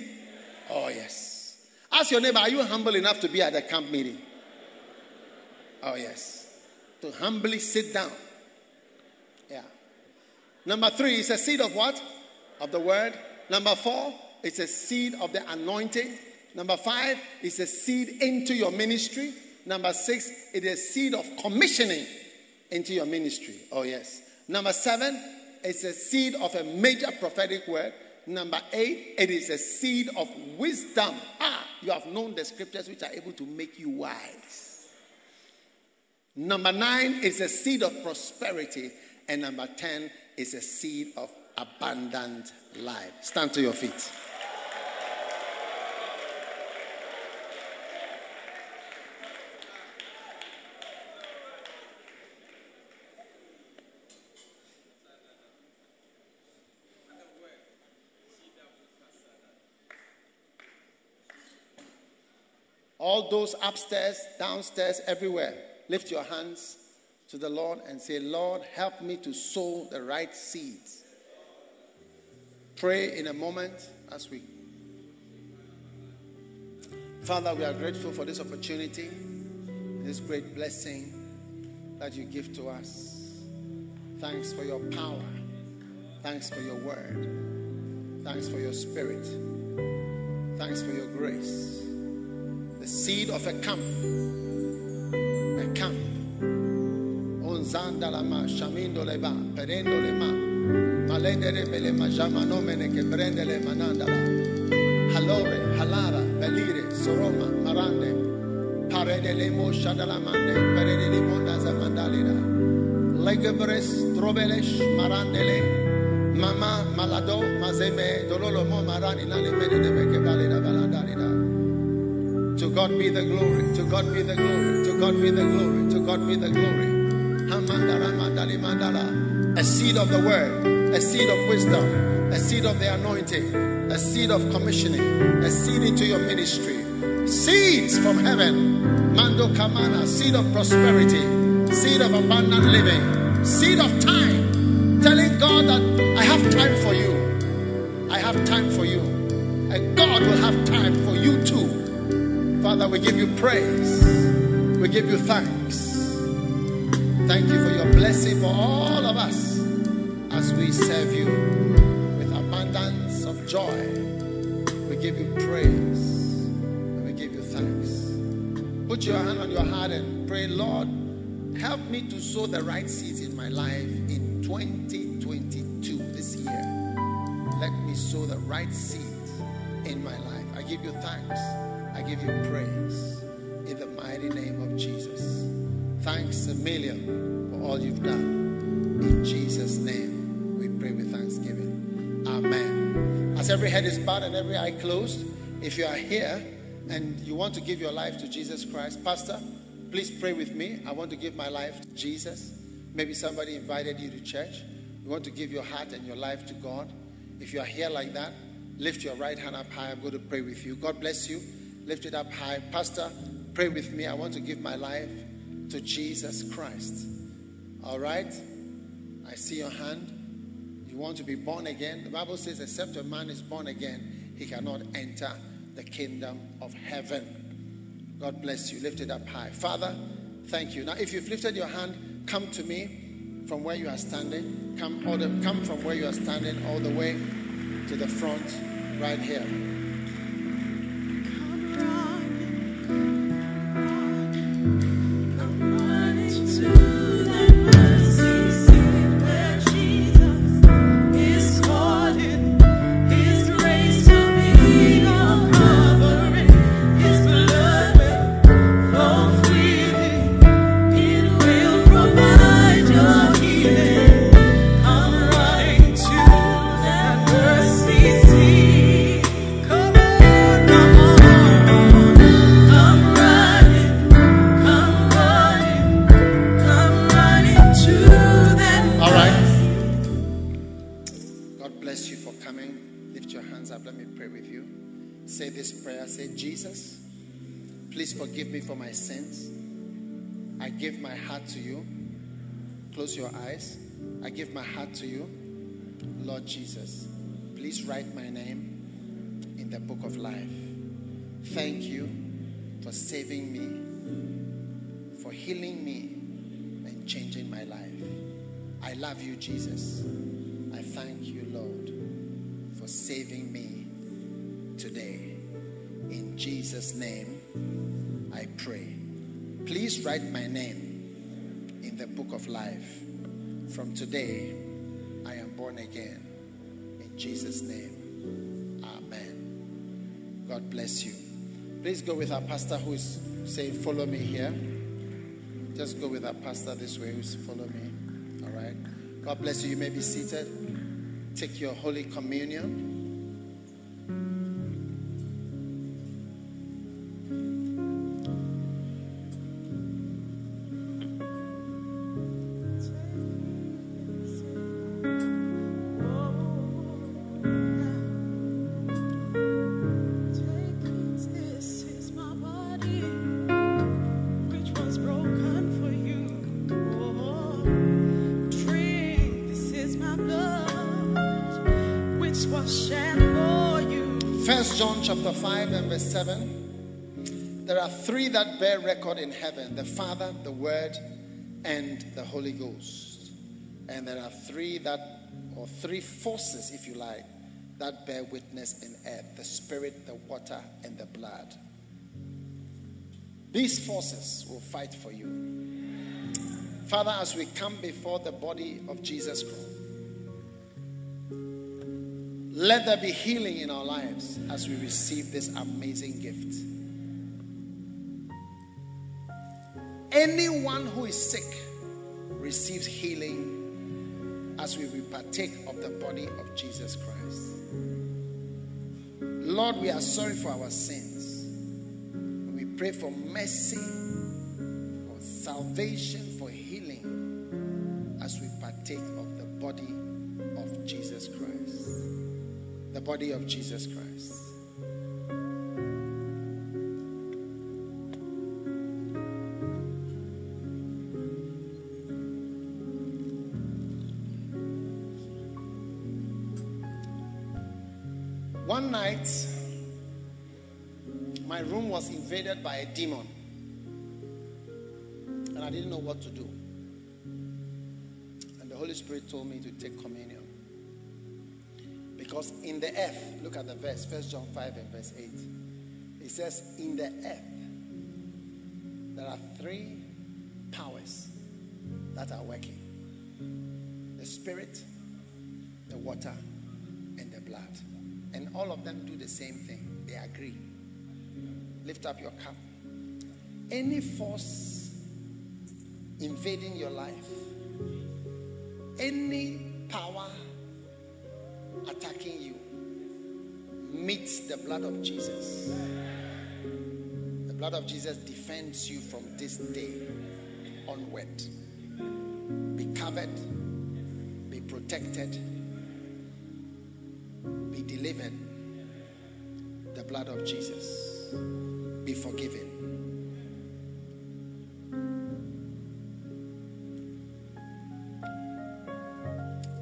Oh, yes. Ask your neighbor, are you humble enough to be at the camp meeting? Oh, yes. To humbly sit down. Yeah. Number three is a seed of what? Of the word. Number four, it's a seed of the anointing. Number five is a seed into your ministry. Number six, it is a seed of commissioning into your ministry. Oh, yes. Number seven, it's a seed of a major prophetic word. Number eight, it is a seed of wisdom. Ah, you have known the scriptures which are able to make you wise. Number nine is a seed of prosperity. And number 10 is a seed of abundant life. Stand to your feet. All those upstairs, downstairs, everywhere, lift your hands to the Lord and say, Lord, help me to sow the right seeds. Pray in a moment as we. Father, we are grateful for this opportunity, this great blessing that you give to us. Thanks for your power. Thanks for your word. Thanks for your spirit. Thanks for your grace the seed of a camp. A camp. Onzandalama, shamindoleba, perendolema, malendere bele majama mene che prende le manandala. Halara, belire, soroma, marande, shadalamande, trobelesh, marandele, mama, malado, mazeme, marani, God be the glory. To God be the glory. To God be the glory. To God be the glory. A seed of the word, a seed of wisdom, a seed of the anointing, a seed of commissioning, a seed into your ministry. Seeds from heaven. Mando Kamana, seed of prosperity, seed of abundant living, seed of time. Telling God that I have time for you. Father, we give you praise. We give you thanks. Thank you for your blessing for all of us as we serve you with abundance of joy. We give you praise and we give you thanks. Put your hand on your heart and pray, Lord, help me to sow the right seeds in my life in 2022 this year. Let me sow the right seeds in my life. I give you thanks. Give you praise in the mighty name of Jesus. Thanks a million for all you've done. In Jesus' name, we pray with thanksgiving. Amen. As every head is bowed and every eye closed, if you are here and you want to give your life to Jesus Christ, Pastor, please pray with me. I want to give my life to Jesus. Maybe somebody invited you to church. You want to give your heart and your life to God. If you are here like that, lift your right hand up high. I'm going to pray with you. God bless you lift it up high. Pastor, pray with me. I want to give my life to Jesus Christ. All right? I see your hand. You want to be born again, the Bible says, except a man is born again, he cannot enter the kingdom of heaven. God bless you. Lift it up high. Father, thank you. Now, if you've lifted your hand, come to me from where you are standing. Come, all the, come from where you are standing all the way to the front, right here. Your eyes. I give my heart to you. Lord Jesus, please write my name in the book of life. Thank you for saving me, for healing me, and changing my life. I love you, Jesus. I thank you, Lord, for saving me today. In Jesus' name, I pray. Please write my name in the book of life. From today, I am born again. In Jesus' name, Amen. God bless you. Please go with our pastor who is saying, Follow me here. Just go with our pastor this way who's follow me. All right. God bless you. You may be seated. Take your Holy Communion. Bear record in heaven the Father, the Word, and the Holy Ghost. And there are three that, or three forces, if you like, that bear witness in earth the Spirit, the water, and the blood. These forces will fight for you. Father, as we come before the body of Jesus Christ, let there be healing in our lives as we receive this amazing gift. Anyone who is sick receives healing as we partake of the body of Jesus Christ. Lord, we are sorry for our sins. We pray for mercy, for salvation, for healing as we partake of the body of Jesus Christ. The body of Jesus Christ. By a demon, and I didn't know what to do. And the Holy Spirit told me to take communion. Because in the earth, look at the verse, 1 John 5 and verse 8. It says, In the earth, there are three powers that are working the spirit, the water, and the blood. And all of them do the same thing. They agree. Lift up your cup. Any force invading your life, any power attacking you, meets the blood of Jesus. The blood of Jesus defends you from this day onward. Be covered, be protected, be delivered. The blood of Jesus. Be forgiven.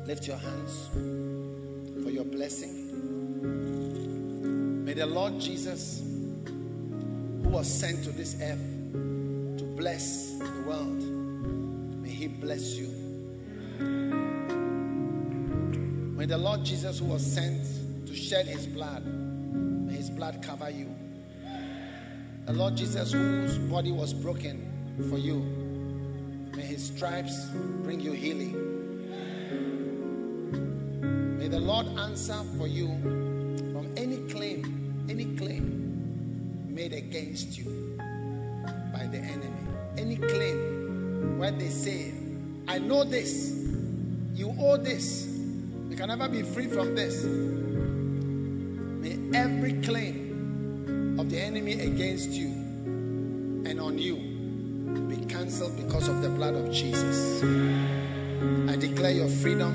Lift your hands for your blessing. May the Lord Jesus, who was sent to this earth to bless the world, may He bless you. May the Lord Jesus, who was sent to shed His blood, may His blood cover you. The Lord Jesus, whose body was broken for you, may His stripes bring you healing. May the Lord answer for you from any claim, any claim made against you by the enemy. Any claim where they say, I know this, you owe this, you can never be free from this. May every claim enemy against you and on you be cancelled because of the blood of Jesus. I declare your freedom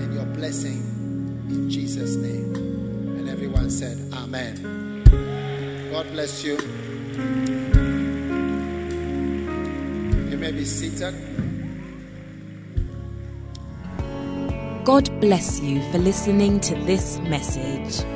and your blessing in Jesus' name. And everyone said, Amen. God bless you. You may be seated. God bless you for listening to this message.